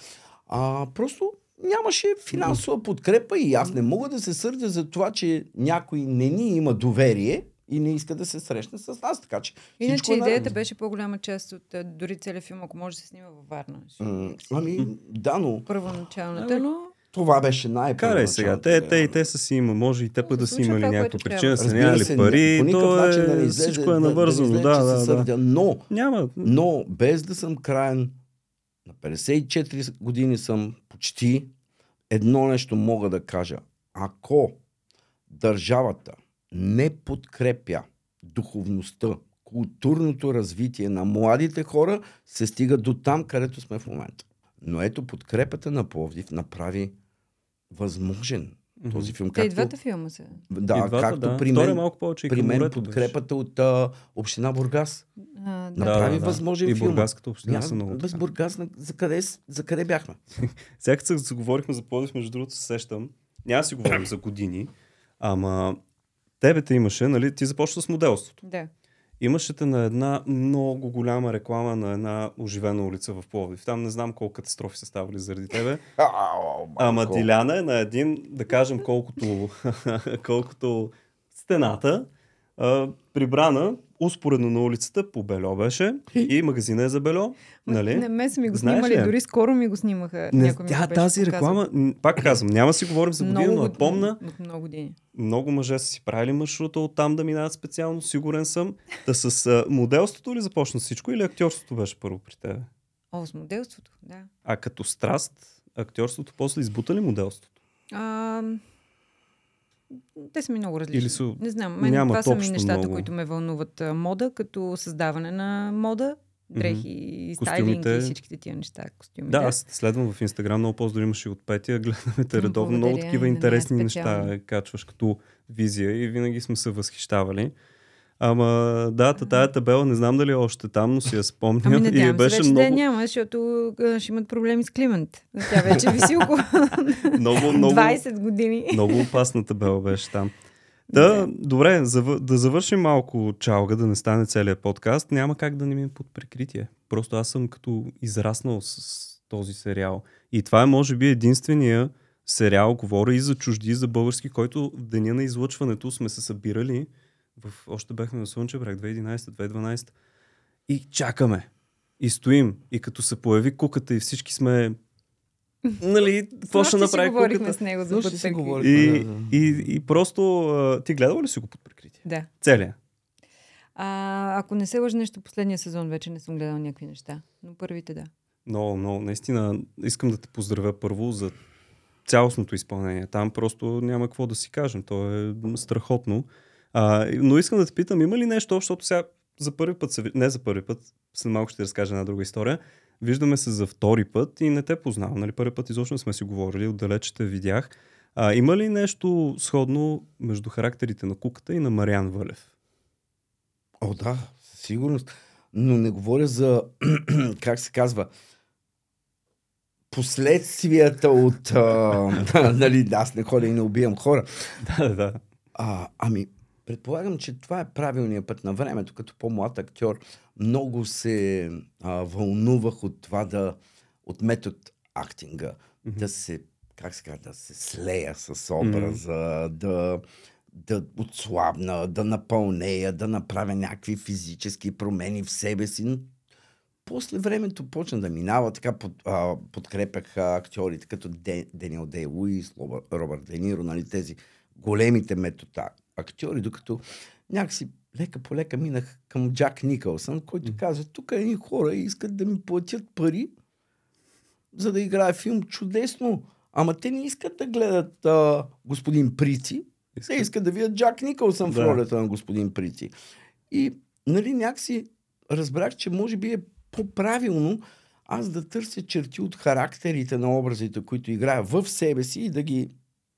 А, просто нямаше финансова подкрепа и аз не мога да се сърдя за това, че някой не ни има доверие и не иска да се срещне с нас. Така че Иначе е наред. идеята беше по-голяма част от дори целият филм, ако може да се снима във Варна. М, Ами, да, но Първоначалната, но... Това беше най Карай сега, те, те и те са си има, може и те пък да си имали някаква причина, са нямали пари, то е, да не излезе, всичко е да- навързано, да, да, да, да. Но, Няма, но без да съм краен, на 54 години съм почти, едно нещо мога да кажа. Ако държавата не подкрепя духовността, културното развитие на младите хора, се стига до там, където сме в момента. Но ето подкрепата на Пловдив направи възможен този филм. Те и двата филма са. да, И двата, както да. при мен, малко повече и при мен подкрепата от а, Община Бургас. А, да. беше. направи възможен и филма. Бургаската община Няма, са много без така. Бургас, на- за къде, за къде бяхме? Сега като се заговорихме за Пловдив, между другото се сещам, няма да си говорим за години, ама тебе те имаше, нали, ти започна с моделството. да. Имаше те на една много голяма реклама на една оживена улица в Пловдив. Там не знам колко катастрофи са ставали заради тебе. Ама Диляна е на един, да кажем, колкото, колкото стената, прибрана, успоредно на улицата, по бельо беше. И магазина е за бельо. Нали? Не, ме са ми го Знаеш снимали, ли? дори скоро ми го снимаха. Не, Някой ми тя, беше тази реклама, пак казвам, няма си говорим за години, но я год- помна. От много години. Много мъже са си правили маршрута от там да минават специално, сигурен съм. Да с а, моделството ли започна всичко или актьорството беше първо при тебе? О, с моделството, да. А като страст, актьорството после избута ли моделството? А, те са ми много различни. Или са- Не знам, мен нямат това са ми нещата, много. които ме вълнуват. Мода, като създаване на мода, дрехи, Мгм. стайлинг Костюмите. и всичките тия неща. Костюми. Да, аз следвам в Инстаграм, много по-дори имаш и от Петя, гледаме те редовно, много такива интересни специално. неща качваш като визия и винаги сме се възхищавали. Ама да, та- тая табела не знам дали е още там, но си я спомням Ами и надявам се беше вече да я много, няма, защото ще имат проблеми с Климент. Тя вече виси около много, много, 20 години. много опасна табела беше там. Да, добре, зав... да завършим малко чалга, да не стане целият подкаст. Няма как да не ми е под прикритие. Просто аз съм като израснал с, с този сериал. И това е, може би, единствения сериал, говоря и за чужди, и за български, който в деня на излъчването сме се събирали. В... Още бяхме на Слънче брак 2011-2012. И чакаме. И стоим. И като се появи куката и всички сме... Нали, какво ще направи говорихме куката? с него за Снощи си говорихме. И, Да, да. и, и просто а, ти гледала ли си го под прикритие? Да. Целия. А, ако не се лъжа нещо, последния сезон вече не съм гледала някакви неща. Но първите да. Много, много. Наистина искам да те поздравя първо за цялостното изпълнение. Там просто няма какво да си кажем. То е страхотно. А, но искам да те питам, има ли нещо защото сега за първи път, се, не за първи път, след малко ще разкажа една друга история, виждаме се за втори път и не те познавам. Нали? Първи път изобщо не сме си говорили, отдалече те видях. А, има ли нещо сходно между характерите на Куката и на Мариан Вълев? О, да, със сигурност. Но не говоря за, как се казва, последствията от... А, нали, аз не ходя и не убивам хора. Да, да, да. А, ами, предполагам, че това е правилният път на времето. Като по-млад актьор много се а, вълнувах от това да... от метод актинга. Мгм. Да се, как се казва, да се слея с образа, да, да отслабна, да напълнея, да направя някакви физически промени в себе си. Но После времето почна да минава, така под, а, подкрепях а, актьорите като Де, Дениел Дей Луис, Робърт Де Ниро, нали, тези големите метода актьори, докато някакси лека по лека минах към Джак Никълсън, който каза, тук едни хора искат да ми платят пари, за да играя филм чудесно. Ама те не искат да гледат а, господин Прици, те искат да видят Джак Никълсън в Да. ролята на господин Прици. И нали, някакси разбрах, че може би е по-правилно аз да търся черти от характерите на образите, които играя в себе си и да ги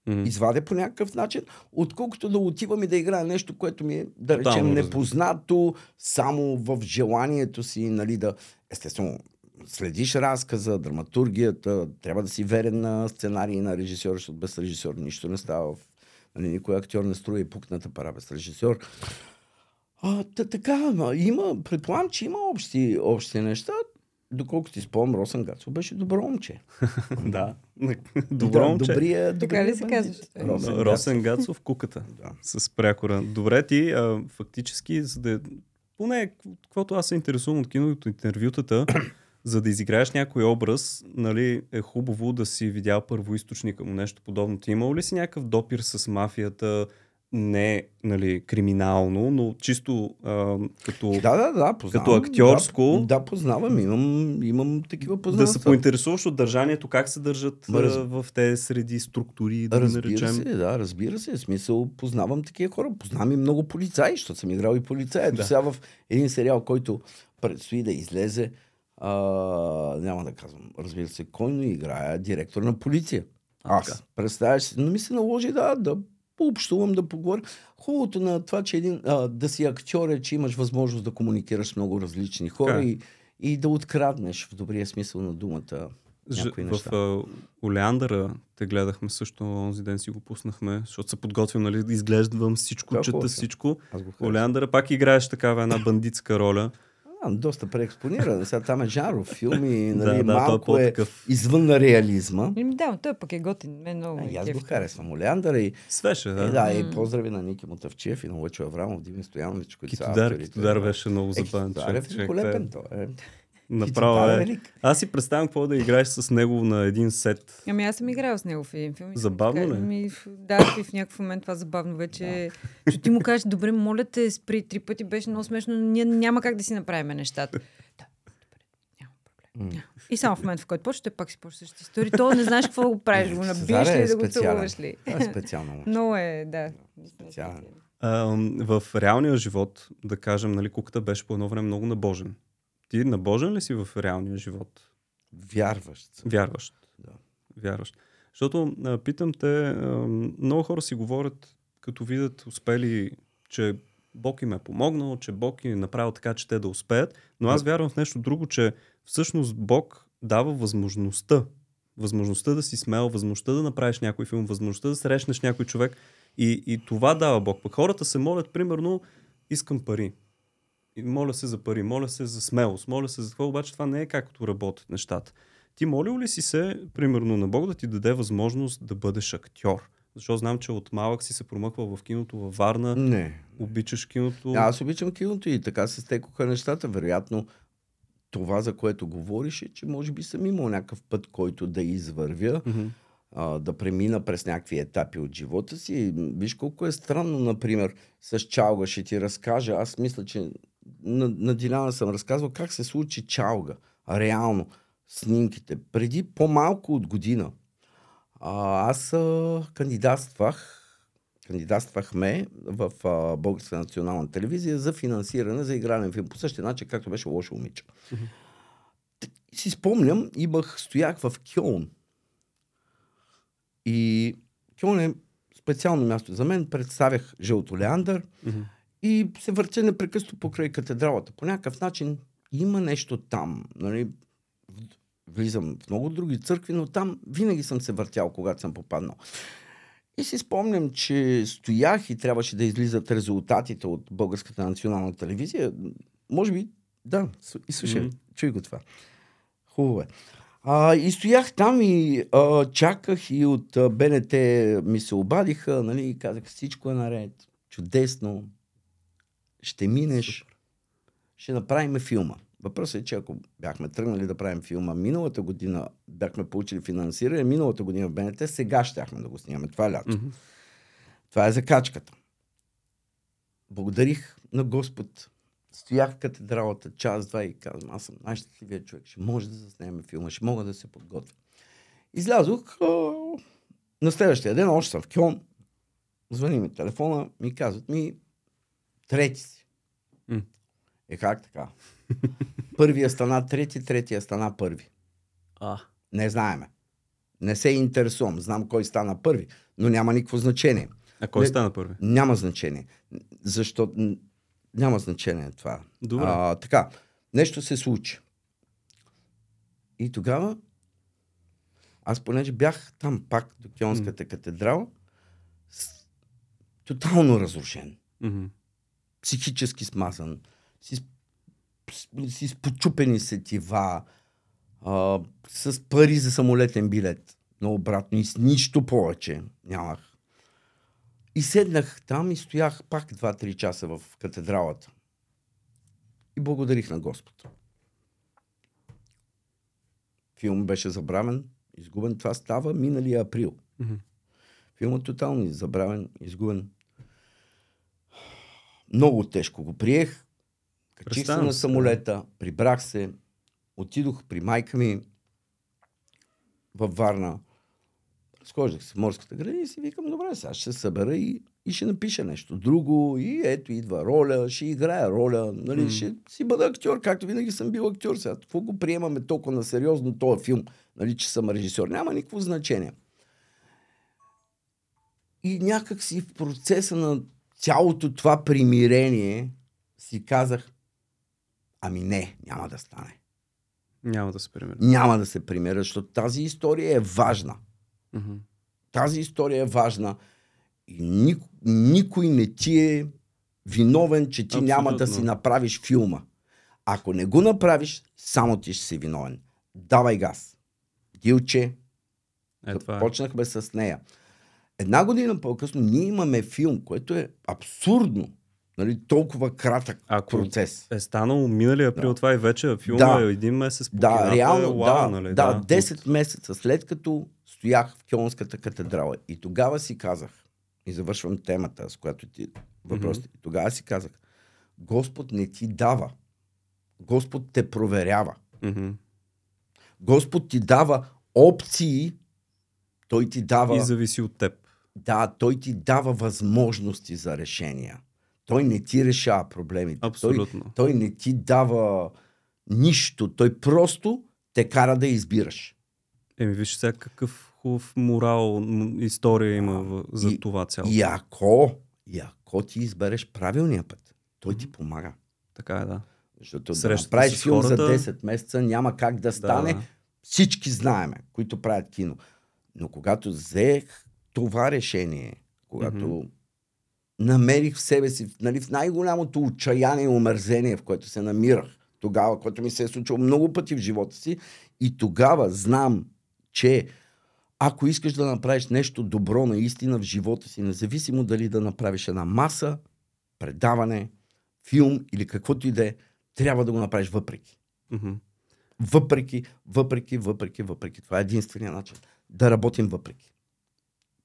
Мгм. извадя по някакъв начин, отколкото да отивам и да играя нещо, което ми е, да Тотално речем, различно. непознато, само в желанието си, нали, да, естествено, следиш разказа, драматургията, трябва да си верен на сценарий и на режисьор, защото без режисьор нищо не става. Нали, никой актьор не строи пукната пара без режисьор. А, та, така, има, предполагам, че има общи, общи неща. Доколкото ти спомням, Росен Гацо беше добро момче. Да. Добро да, момче. Добрия, Така добрия ли се казваше? Росен, Росен, Гацов, куката. Да. С прякора. Добре, ти а, фактически, за да поне каквото аз се интересувам от кино, от интервютата, за да изиграеш някой образ, нали, е хубаво да си видял първоисточника му, нещо подобно. Ти имал ли си някакъв допир с мафията, не нали, криминално, но чисто а, като, Да, да, да, познавам. като актьорско, Да, да познавам, имам, имам такива да се поинтересуваш от държанието, как се държат раз- а, в тези среди структури, да Разбира наречем. се, да, разбира се. В смисъл, познавам такива хора. Познавам и много полицаи, защото съм играл и полицай. Ето Да. сега в един сериал, който предстои да излезе, а, няма да казвам, разбира се, кой, но играя директор на полиция. Аз. Представяш си, но ми се наложи да, да пообщувам, да поговоря. Хубавото на това, че един, а, да си актьор е, че имаш възможност да комуникираш с много различни хора е. и, и да откраднеш в добрия смисъл на думата Ж, някои в неща. а, Олеандъра те гледахме също, онзи ден си го пуснахме, защото се подготвям, нали, да изглеждам всичко, чета хубав всичко. Олеандъра пак играеш такава една бандитска роля. Доста преекспониран. Сега там е жанров филм и Да, нали, да, той е малко е, извън на реализма. Еми, да, той пък е готин. Мен много А, и аз го харесвам. Олеандър и, Свеше, да. да. И, да, и поздрави на Ники Мотавчиев и на Лъчо Аврамов, Дими Стоянович, които са авторите. Китодар Да. беше много Е, забавен Китодар е човек. човек, великолепен. Той е. Направо е. велик. Аз си представям какво да играеш с него на един сет. Ами аз съм играл с него в един филм. Забавно ли? Ми, да, и в някакъв момент това забавно вече. Че ти му кажеш, добре, моля те, спри три пъти, беше много смешно, но ние няма как да си направим нещата. Да, добре, няма проблем. И само в момента, в който почне, пак си почне същата история. То не знаеш какво го правиш, го набиеш Цезар ли е да го целуваш ли. Това е специално. Много е, да. Специален. А, в реалния живот, да кажем, нали, куката беше по едно време много набожен. Ти набожен ли си в реалния живот? Вярващ. съм. Вярващ. Да. Вярващ. Защото а, питам те, а, много хора си говорят, като видят успели, че Бог им е помогнал, че Бог им е направил така, че те да успеят. Но аз вярвам в нещо друго, че всъщност Бог дава възможността. Възможността да си смел, възможността да направиш някой филм, възможността да срещнеш някой човек. И, и това дава Бог. Пък хората се молят, примерно, искам пари. Моля се за пари, моля се за смелост, моля се за това, обаче това не е както работят нещата. Ти молил ли си се, примерно, на Бог да ти даде възможност да бъдеш актьор? Защото знам, че от малък си се промъквал в киното във Варна, Не. обичаш киното. Аз обичам киното и така се стекоха нещата. Вероятно, това, за което говориш, е, че може би съм имал някакъв път, който да извървя. Мгм. а, да премина през някакви етапи от живота си. И Виж колко е странно, например, с чалга ще ти разкажа. Аз мисля, че на, на Диляна съм разказвал как се случи чалга. Реално. Снимките. Преди по-малко от година. А, аз а, кандидатствах кандидатствахме в а, Българска национална телевизия за финансиране за игрален филм. По същия начин, както беше Лошо момиче. Си спомням, имах, стоях в Кьолн. И Кьолн е специално място за мен. Представях Жълто Леандър Мгм. И се въртя непрекъснато покрай катедралата. По някакъв начин има нещо там. Нали? Влизам в много други църкви, но там винаги съм се въртял, когато съм попаднал. И си спомням, че стоях и трябваше да излизат резултатите от Българската национална телевизия. Може би, да, и слушай, Мгм. чуй го това. Хубаво е. А, и стоях там и а, чаках и от а, БНТ ми се обадиха, нали, и казах всичко е наред, чудесно, ще минеш, ще направим филма. Въпросът е, че ако бяхме тръгнали да правим филма миналата година, бяхме получили финансиране, миналата година в БНТ, сега щяхме да го снимаме. Това е лято. Мгм. Това е закачката. Благодарих на Господ. Стоях в катедралата час-два и казвам, аз съм най-щастливия човек. Ще може да заснемем филма, ще мога да се подготвя. Излязох а, на следващия ден, още съм в Кьон. Звъни ми телефона, ми казват ми, трети си. М. Е как така? Първия стана трети, третия стана първи. А, Не знаеме. Не се интересувам. Знам кой стана първи, но няма никакво значение. а кой Не- стана първи? Няма значение. Защото н- няма значение това. Добре. А, така, нещо се случи. И тогава, аз понеже бях там пак до Кионската катедрала, с, тотално разрушен, Мгм. Психически смазан, с, с, почупени сетива, а, с пари за самолетен билет на обратно и с нищо повече нямах. И седнах там и стоях пак 2-3 часа в катедралата. И благодарих на Господ. филм беше забравен, изгубен. Това става миналия април. Мгм. Филмът тотално забравен, изгубен. Много тежко го приех. Качих се на самолета, прибрах се, отидох при майка ми във Варна. Схождах се в морската градина и си викам, добре, сега ще се събера и, и ще напиша нещо друго. И ето идва роля, ще играя роля, нали, М. ще си бъда актьор, както винаги съм бил актьор. Сега, какво го приемаме толкова на сериозно този филм, нали, че съм режисьор? Няма никакво значение. И някак си в процеса на цялото това примирение си казах, ами не, няма да стане. Няма да се примеря. Няма да се примиря, защото тази история е важна. Мгм. Тази история е важна и никой, никой не ти е виновен, че ти няма да Абсолютно. си направиш филма. Ако не го направиш, само ти ще си виновен. Давай газ. Дилче, Е, това е. Почнахме с нея. Една година по-късно ние имаме филм, което е абсурдно. Нали, толкова кратък Ако процес. е станало миналия април Да. това и вече филма Да. е един месец по Да, кината, реално, е, уау, да, нали? да, 10 месеца след като стоях в Кьонската катедрала и тогава си казах, и завършвам темата, с която ти въпросите, и тогава си казах, Господ не ти дава, Господ те проверява, Мгм. Господ ти дава опции, Той ти дава... И зависи от теб. Да, той ти дава възможности за решения. Той не ти решава проблемите. Абсолютно. Той, той не ти дава нищо. Той просто те кара да избираш. Еми, виж сега какъв хубав морал, история има за И- това цяло. И ако, и ако ти избереш правилния път, той ти помага. Така е, да. Защото да Срещата направиш с филм хората- за 10 месеца няма как да стане. Да. Всички знаеме, които правят кино. Но когато взех това решение, когато Мгм. намерих в себе си, нали, в най-голямото отчаяние и омързение, в което се намирах тогава, което ми се е случило много пъти в живота си, и тогава знам, че ако искаш да направиш нещо добро наистина в живота си, независимо дали да направиш една маса, предаване, филм или каквото и да е, трябва да го направиш въпреки. Мгм. Въпреки, въпреки, въпреки, въпреки. Това е единствения начин. Да работим въпреки.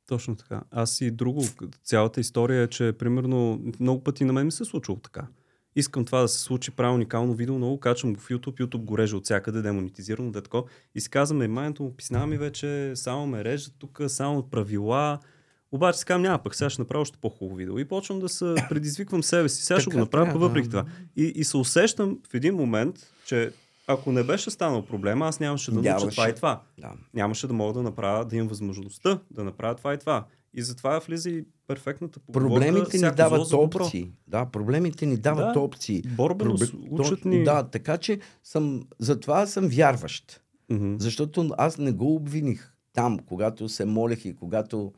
Точно така. Аз и друго, цялата история е, че примерно много пъти на мен ми се е случило така. Искам това да се случи, правя уникално видео, много качвам го в YouTube, YouTube го реже от всякъде, демонетизирано, да такова. И си казваме, майното му писна ми вече, само ме режат тук, само правила. Обаче казвам, няма пък, сега ще направя още по-хубаво видео. И почвам да се предизвиквам себе си. Сега ще го направя въпреки да. това. И, и се усещам в един момент, че ако не беше станал проблема, аз нямаше да науча това и това Да. нямаше да мога да направя, да имам възможността да направя това и това. И затова влиза и перфектната поговорка. Проблемите ни дават опции. Да, проблемите ни дават Да. опции. Борбеност, Проблем- учат ни... Да, така че съм, затова съм вярващ. Мгм. Защото аз не го обвиних там, когато се молех и когато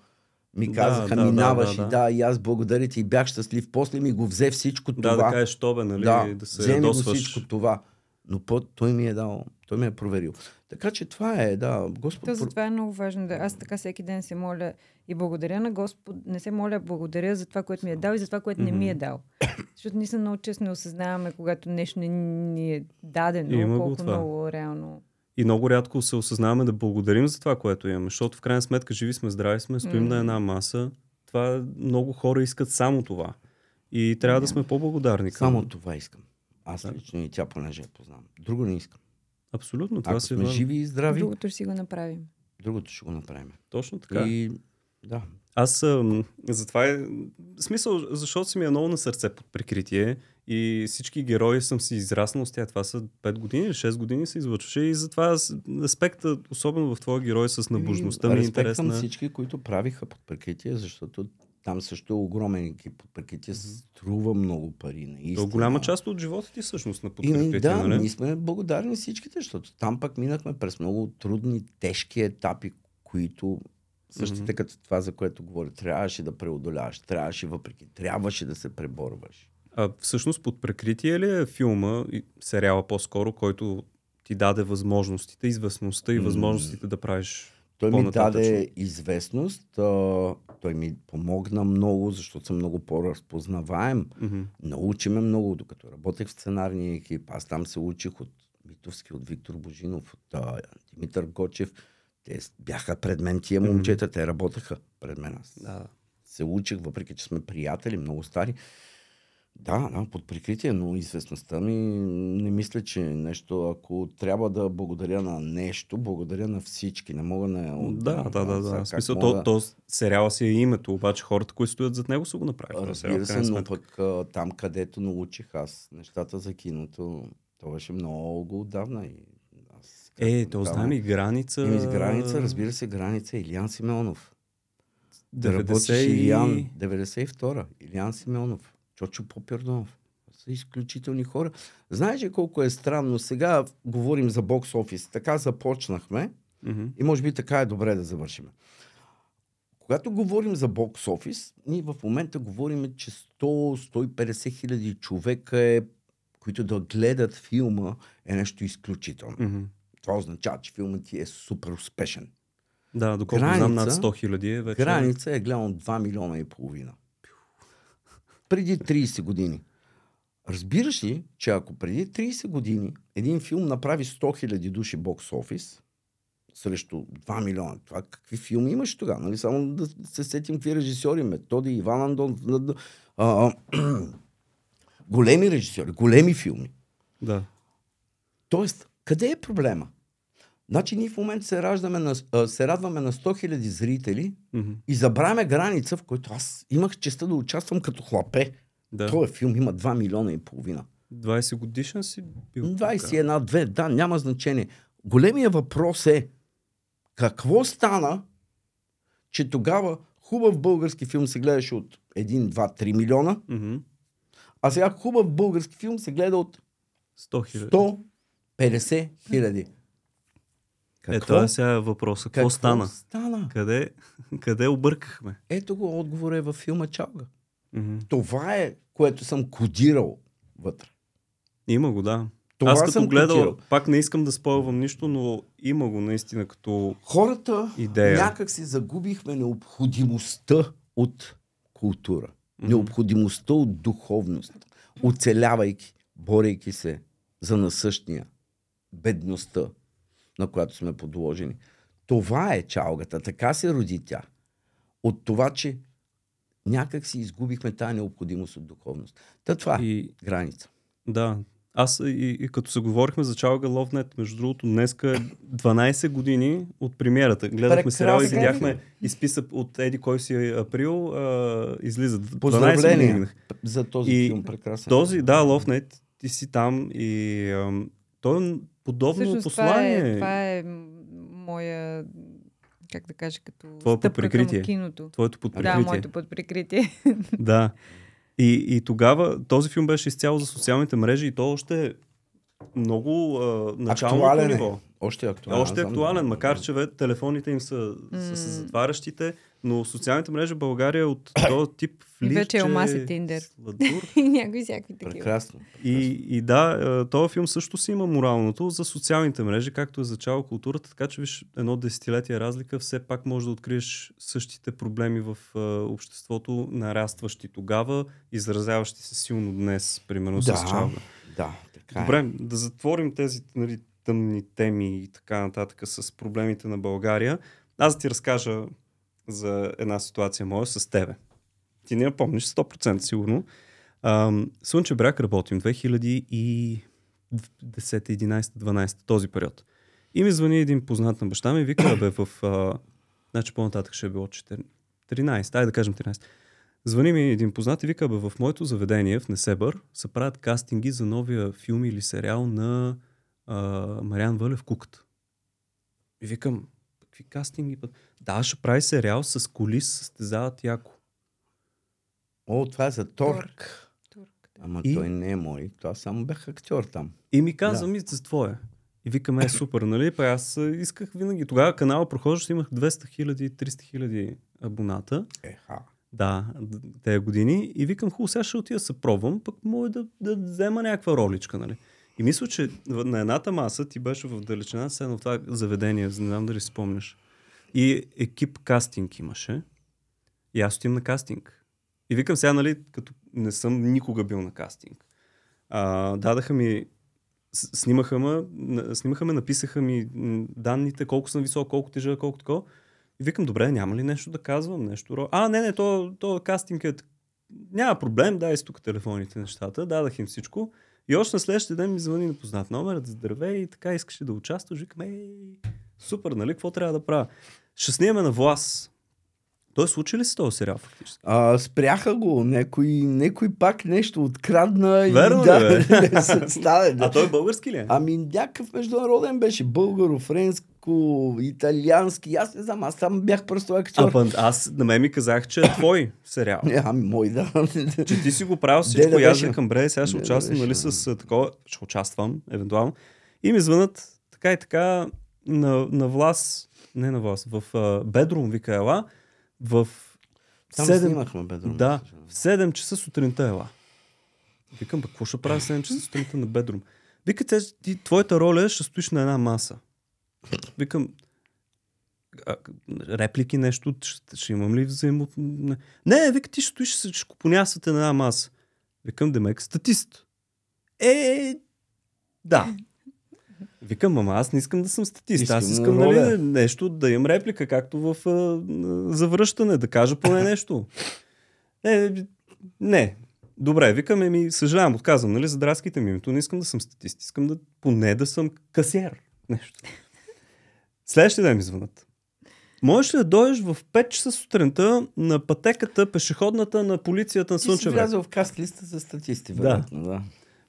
ми Да, казаха, да, да, минаваш да, и да. да, и аз благодаря ти и бях щастлив. После ми го взе всичко Да, това. да кажеш, то бе, нали, да, да се вземи го всичко това. Но по, той ми е дал, той ме е проверил. Така че това е, да, Господ... То затова е много важно да аз така всеки ден се моля и благодаря на Господ. Не се моля, благодаря за това, което ми е дал и за това, което не ми е дал. Защото ние са много често не осъзнаваме, когато нещо не ни е дадено, Има колко това. много реално. И много рядко се осъзнаваме да благодарим за това, което имаме. Защото в крайна сметка живи сме, здрави сме, стоим М. на една маса. Това много хора искат само това. И трябва да сме по-благодарни. Към... Само това искам. Аз Да. лично и тя, понеже я познавам. Друго не искам. Абсолютно, това Ако сме важно. живи и здрави, Другото ще си го направим. другото ще го направим. Точно така. И да, Аз ам, затова е смисъл, защото си ми е много на сърце под прикритие и всички герои съм си израснал с тях. Това са 5 години или 6 години се излъчваше и затова аз- аспекта, особено в твоя герой с набожността ми е респект към интересна. всички, които правиха под прикритие, защото там също е огромен екип. Под прикритие струва много пари. Наистина. То голяма част от живота ти всъщност на подкрепите, да, нали? ние сме благодарни всичките, защото там пък минахме през много трудни, тежки етапи, които същите Мгм. като това, за което говоря, трябваше да преодоляваш, трябваше въпреки, трябваше да се преборваш. А всъщност под прикритие ли е филма, и сериала по-скоро, който ти даде възможностите, известността и възможностите да правиш Той ми даде известност, а, той ми помогна много, защото съм много по-разпознаваем. Мгм. Научи ме много, докато работех в сценарния екип. Аз там се учих от Митовски, от Виктор Божинов, от а, Димитър Гочев. Те бяха пред мен тия момчета, те работеха пред мен. Аз Да. се учих, въпреки че сме приятели, много стари. Да, да, под прикритие, но известността ми не мисля, че е нещо, ако трябва да благодаря на нещо, благодаря на всички. Не мога на... Да, да, да, да. как В смисъл, мога- то, то сериала си е името, обаче хората, които стоят зад него, са го направили. Разбира се, но пък там, където научих аз нещата за киното, то беше много отдавна. И аз, Е, то знам и граница. С граница, разбира се, граница е Илиан Симеонов. Да работиш 90 и... Илиан, 92-а, Илиан Симеонов, Чочо Попирдонов. Са изключителни хора. Знаеш ли колко е странно? Сега говорим за бокс офис. Така започнахме Мгм. и може би така е добре да завършим. Когато говорим за бокс офис, ние в момента говорим, че 100-150 хиляди човека е, които да гледат филма е нещо изключително. Мгм. Това означава, че филмът ти е супер успешен. Да, доколко знам над Граница- 100 хиляди е вече. Граница е гледал 2 милиона и половина. Преди 30 години. Разбираш ли, че ако преди 30 години един филм направи 100 хиляди души бокс офис срещу 2 милиона, това какви филми имаш тогава? Нали? Само да се сетим какви режисьори, Методи, Иван Андон, а, а, големи режисьори, големи филми. Да. Тоест, къде е проблема? Значи ние в момента се, раждаме на, се радваме на 100 хиляди зрители, Мгм. и забравяме граница, в който аз имах честа да участвам като хлапе. да. Този филм има 2 милиона и половина. 20 годишен си бил. 21-2, да, няма значение. Големия въпрос е, какво стана, че тогава хубав български филм се гледаше от 1, 2, 3 милиона, Мгм. а сега хубав български филм се гледа от 100 хиляди. 150 хиляди. Е, това е сега въпроса. Какво стана? стана? Къде, къде объркахме? Ето го, отговор е във филма Чалга. Мгм. Това е, което съм кодирал вътре. Има го, да. Това Аз като съм гледал, кодирал. пак не искам да спойвам нищо, но има го наистина като... Хората Идея. някак си загубихме необходимостта от култура. Мгм. Необходимостта от духовност. Оцелявайки, борейки се за насъщния, бедността, на която сме подложени. Това е чалгата. Така се роди тя. От това, че някак си изгубихме тази необходимост от духовност. Та това е И, граница. да. Аз и, и като се говорихме за Чалга Ловнет, между другото, днеска е 12 години от премиерата. Гледахме сериал и видяхме изписък от Еди кой си е април, а, излизат. 12 години Поздравления минах. за този И филм. Прекрасен. Този, да, Ловнет, ти си там и ам, той е подобно Всъщност това послание. е, това е моя, как да кажа, като Твое стъпка към киното. Твоето Да, подприкритие. моето подприкритие. Да. И, и тогава този филм беше изцяло за социалните мрежи и то още много а, началното Актуален е. ниво. Още е актуален. Още е актуален, да. макар че бе, телефоните им са, са се М. затварящите, но социалните мрежи в България от този тип И вече е флирче, Омас и Тиндер. и някои всякакви такива. Прекрасно. И, и да, е, този филм също си има моралното за социалните мрежи, както е зачала културата, така че виж едно десетилетие разлика, все пак може да откриеш същите проблеми в е, обществото, нарастващи тогава, изразяващи се силно днес, примерно Да, с чалга. Да, така Добре, е. да затворим тези нали, тъмни теми и така нататък с проблемите на България. Аз да ти разкажа за една ситуация моя с тебе. Ти не я помниш 100% сигурно. Ам, бряг работим 2010, 11, 12, този период. И ми звъни един познат на баща ми и вика, бе, в... А, значи по-нататък ще е било 4, 13, ай да кажем 13. Звъни ми един познат и вика, бе, в моето заведение в Несебър се правят кастинги за новия филм или сериал на а, Мариан Вълев Кукът. И викам, какви кастинги? бе? Да, ще прави сериал с коли, състезават яко. О, това е за Торк. Турк, да. Ама И- той не е мой. Това само бях актьор там. И ми каза, Да. ми с твое. И викаме, е супер, нали? Па аз а, исках винаги. Тогава канала прохождащ имах 200 хиляди, 300 хиляди абоната. Еха. Да, тези години. И викам, хубаво, сега ще отида да се пробвам, пък мога да, да взема някаква роличка, нали? И мисля, че на едната маса ти беше в далечина, с едно това заведение, не знам дали си спомняш. И екип кастинг имаше. И аз отивам на кастинг. И викам сега, нали, като не съм никога бил на кастинг. А, дадаха ми снимаха ме, снимаха ме, написаха ми данните, колко съм висок, колко тежа, колко такова. И викам, добре, няма ли нещо да казвам, нещо. А, не, не, то, то кастинг е... Няма проблем, дай си тук телефоните, нещата. Дадах им всичко. И още на следващия ден ми звъни непознат номер, здравей и така искаше да участваш. Викам, ей, супер, нали, какво трябва да правя? Ще снимаме на влас. Той случи ли се този сериал фактически? А, спряха го, някой, някой пак нещо открадна и Верно ли, да, бе? не се стане. А той български ли е? Ами някакъв международен беше. Българо, френско, италиански. Аз не знам, аз там бях просто актьор. А, аз на мен ми казах, че е твой сериал. Не, ами мой да. Че ти си го правил всичко, да и аз викам, бре, сега ще Де да участвам, беше? нали, с такова, ще участвам, евентуално. И ми звънат така и така на, на влас, не на влас, в uh, Бедрум, вика ела, в Там 7, снимахме бедрум. да, в 7 часа сутринта ела. Викам, бе, какво ще правя в 7 часа сутринта на Бедрум? Вика, ти, твоята роля е, ще стоиш на една маса. Викам, а, реплики, нещо, ще, ще имам ли взаимо... Не, не, вика, ти ще стоиш, ще ще купонясвате на една маса. Викам, демек, статист. Е, да. Викам, ама аз не искам да съм статист. Искам аз искам нали, нещо да имам реплика, както в а, завръщане, да кажа поне нещо. Е, не. Добре, викаме ми, съжалявам, отказвам, нали, задраскайте ми името, не искам да съм статист, искам да поне да съм касиер. Нещо. Следващия ден ми звънат. Можеш ли да дойдеш в 5 часа сутринта на пътеката, пешеходната на полицията на Ти си Слънчев бряг? влязъл в каст листа за статисти, Да. вероятно. Да.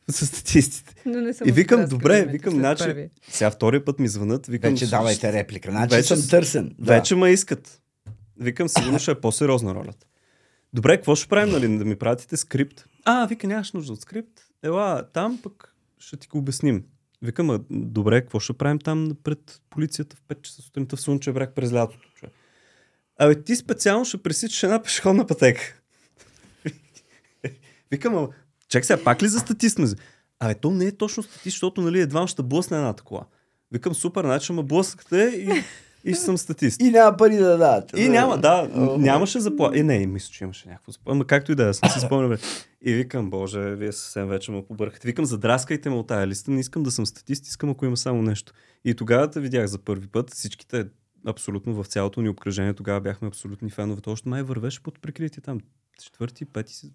С статистите. Но не съм И викам, добре, ме, викам, значи, първи. сега втория път ми звънат, викам, Вече давайте реплика. Значи Вече съм търсен. Да. Вече ме искат. Викам, сигурно ще е по-сериозна ролята. Добре, какво ще правим, нали? Да ми пратите скрипт. А, вика, нямаш нужда от скрипт. Ела, там пък ще ти го обясним. Викам, а, добре, какво ще правим там пред полицията в 5 часа сутринта в Слънчев бряг през лятото? човек? Абе, ти специално ще пресичаш една пешеходна пътека. Викам, а, чак сега, пак ли за статист? Абе, то не е точно статист, защото нали, едва ще блъсне едната кола. Викам, супер, значи ме блъскате и, и ще съм статист. И няма пари да дадат. И няма, да, нямаше заплата. Е, не, мисля, че имаше някакво заплата. Ама както и да е, съм си спомням. И викам, боже, вие съвсем вече ме побъркате. Викам, задраскайте ме от тая листа, не искам да съм статист, искам ако има само нещо. И тогава те видях за първи път, всичките абсолютно в цялото ни обкръжение, тогава бяхме абсолютни фенове. Още май вървеше под прикритие там. Четвърти, пети си.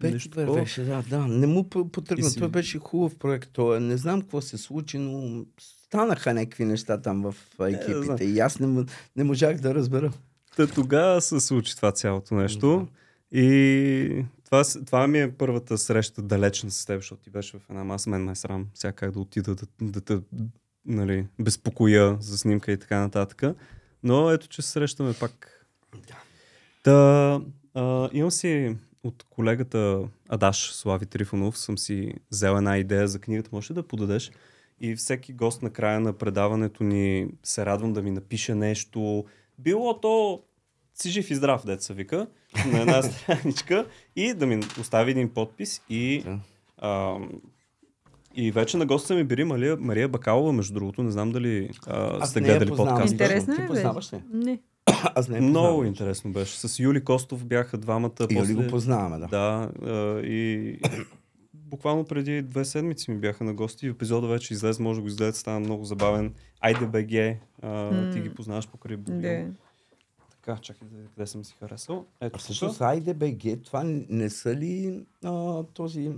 Пети нещо беше, да, да. Не му по- И потръгна. си- Той беше хубав проект. Той, не знам какво се случи, но станаха някакви неща там в знам. екипите. И аз не, не можах да разбера. Та тогава се случи това цялото нещо. И това, това ми е първата среща далечна с теб, защото ти беше в една маса. Мен ме е срам сега как да отида да, да те нали, безпокоя за снимка и така нататък. Но ето, че се срещаме пак. Та, а, имам си от колегата Адаш Слави Трифонов съм си взел една идея за книгата. Може ли да подадеш? И всеки гост на края на предаването ни се радвам да ми напише нещо. Било то си жив и здрав, деца вика, на една страничка и да ми остави един подпис и Да. а, и вече на госта ми били Мария, Мария Бакалова, между другото, не знам дали а, Аз сте гледали познавам. подкаста. Интересно Ти е, познаваш ли? Не. Аз не Много интересно беше. С Юли Костов бяха двамата. И после... Юли го познаваме, да. Да, а, и буквално преди две седмици ми бяха на гости. Епизода вече излезе, може да го изгледате, стана много забавен. Айде БГ, а, ти ги познаваш покрай Богил. Да. Така, чакай да къде съм си харесал. А Ето всъщност тук. Айде БГ, това не са ли а, този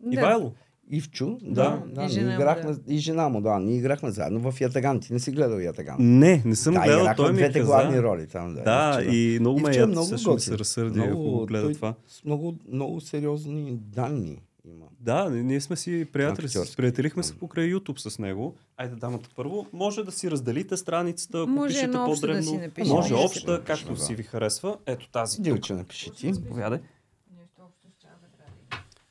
Да. Ивайло. Ивчо? Да. да И жена ние му, играхме, да. и жена му, да. Ние играхме заедно в Ятаган. Ти не си гледал Ятаган. Не, не съм да, гледал, той ми двете каза. главни роли там. Да, Да, Ивчо, и много ме е яд, много много се разсърди, ако го гледа той това. с много, много сериозни данни има. Да, ние сме си приятели, Актьорски. приятелихме се покрай YouTube с него. Айде, дамата първо. Може да си разделите страницата, ако Може пишете обща да по-дребно. си напишем. Може обща, да както напишем, си да. ви харесва. Ето тази. Дилче, напиши ти. Заповядай.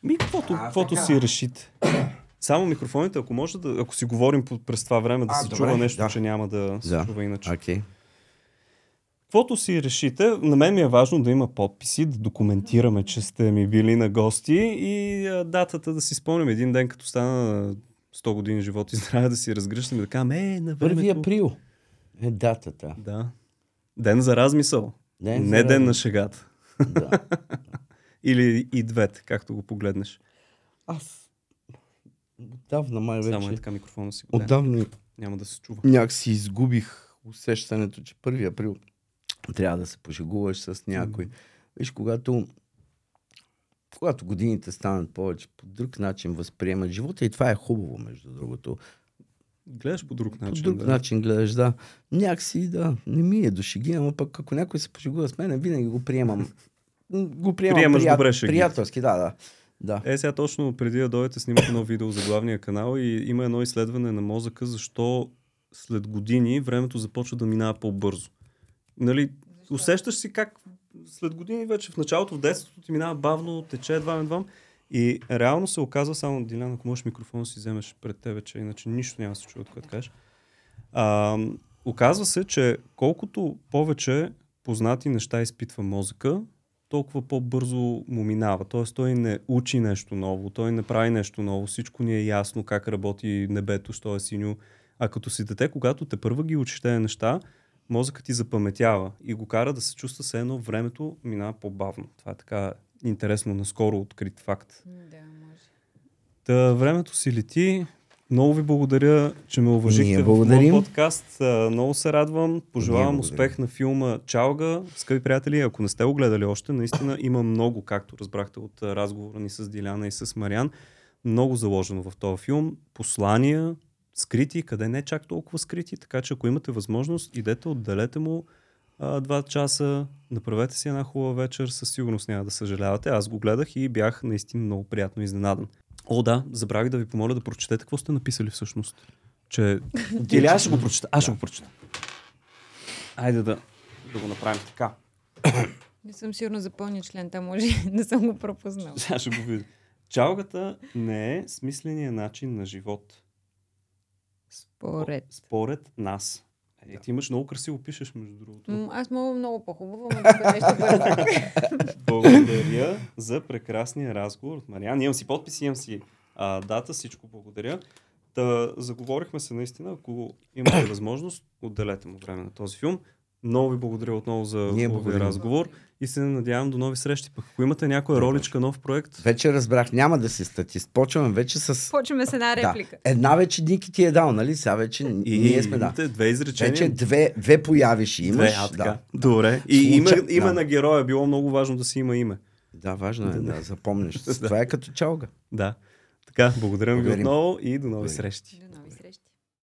Ми, каквото, А, каквото си решите. Само микрофоните, ако може да, ако си говорим през това време да А, се добре, чува нещо, да. че няма да се Да. чува иначе. Окей. Каквото си решите, на мен ми е важно да има подписи, да документираме, че сте ми били на гости и а, датата да си спомням един ден, като стана 100 години живот и здраве, да си разгръщам и да кажем, е, на времето. април е датата. Да. Ден за размисъл. Ден за не ден на размисъл. шегата. Да. Или и двете, както го погледнеш. Аз Отдавна май Само е вече. така микрофона си. Отдавна Няма да се чува. някакси изгубих усещането, че 1 април трябва да се пошегуваш с някой. Виж, когато, когато годините станат повече, по друг начин възприемат живота и това е хубаво, между другото. Гледаш по друг начин. по друг да. начин гледаш, да. Някакси, да, не ми е до шеги, ама пък ако някой се пошегува с мен, винаги го приемам. Го приемам Приемаш добре шеги. приятелски, да, да. да. Е, сега точно преди да дойдете снимах едно видео за главния канал и има едно изследване на мозъка, защо след години времето започва да минава по-бързо. Нали, усещаш си как след години вече в началото, в детството ти минава бавно, тече едва едва. И реално се оказва, само Диляна, ако можеш микрофона си вземеш пред тебе, че иначе нищо няма да се чува, което кажеш. А, оказва се, че колкото повече познати неща изпитва мозъка, толкова по-бързо му минава. Тоест той не учи нещо ново, той не прави нещо ново, всичко ни е ясно как работи небето, що е синьо. А като си дете, когато те първа ги учиш тези неща, мозъкът ти запаметява и го кара да се чувства все едно времето минава по-бавно. Това е така интересно, наскоро открит факт. Да, може. Та, времето си лети. Много ви благодаря, че ме уважихте в моят подкаст. Много се радвам. Пожелавам успех на филма Чалга. Скъпи приятели, ако не сте го гледали още, наистина има много, както разбрахте от разговора ни с Диляна и с Мариан, много заложено в този филм. Послания, скрити, къде не чак толкова скрити, така че ако имате възможност, идете, отделете му а, два часа, направете си една хубава вечер, със сигурност няма да съжалявате. Аз го гледах и бях наистина много приятно изненадан. О, да, забравих да ви помоля да прочетете какво сте написали всъщност. Че... Или аз ще го прочета. Аз ще го прочета. Айде да, да го направим така. Не съм сигурна за пълния член, там може не съм го пропуснал. Сега ще го видя. Чалгата не е смисления начин на живот. Според. Според нас. Е, ти имаш много красиво пишеш, между другото. М, Аз мога много по-хубаво, но нещо бързо. Благодаря за прекрасния разговор от Мариан. Имам си подпис, имам си а, дата, всичко благодаря. Та, заговорихме се наистина, ако имате възможност, отделете му време на този филм. Много ви благодаря отново за благодарим. разговор и се надявам до нови срещи. Пък ако имате някоя роличка, нов проект, Вече разбрах, няма да си статист. Почваме вече с... Почваме с една Да. реплика. Една вече Ники ти е дал, нали? Сега вече и ние сме да. две изречения. Вече две, две появиш имаш. Две, а, така. да. Добре. И Случай- име, име да. на героя. Било много важно да си има име. да, важно е да запомниш. Това е като чалга. Да. Така, благодаря ви отново и до нови Благодарим. срещи.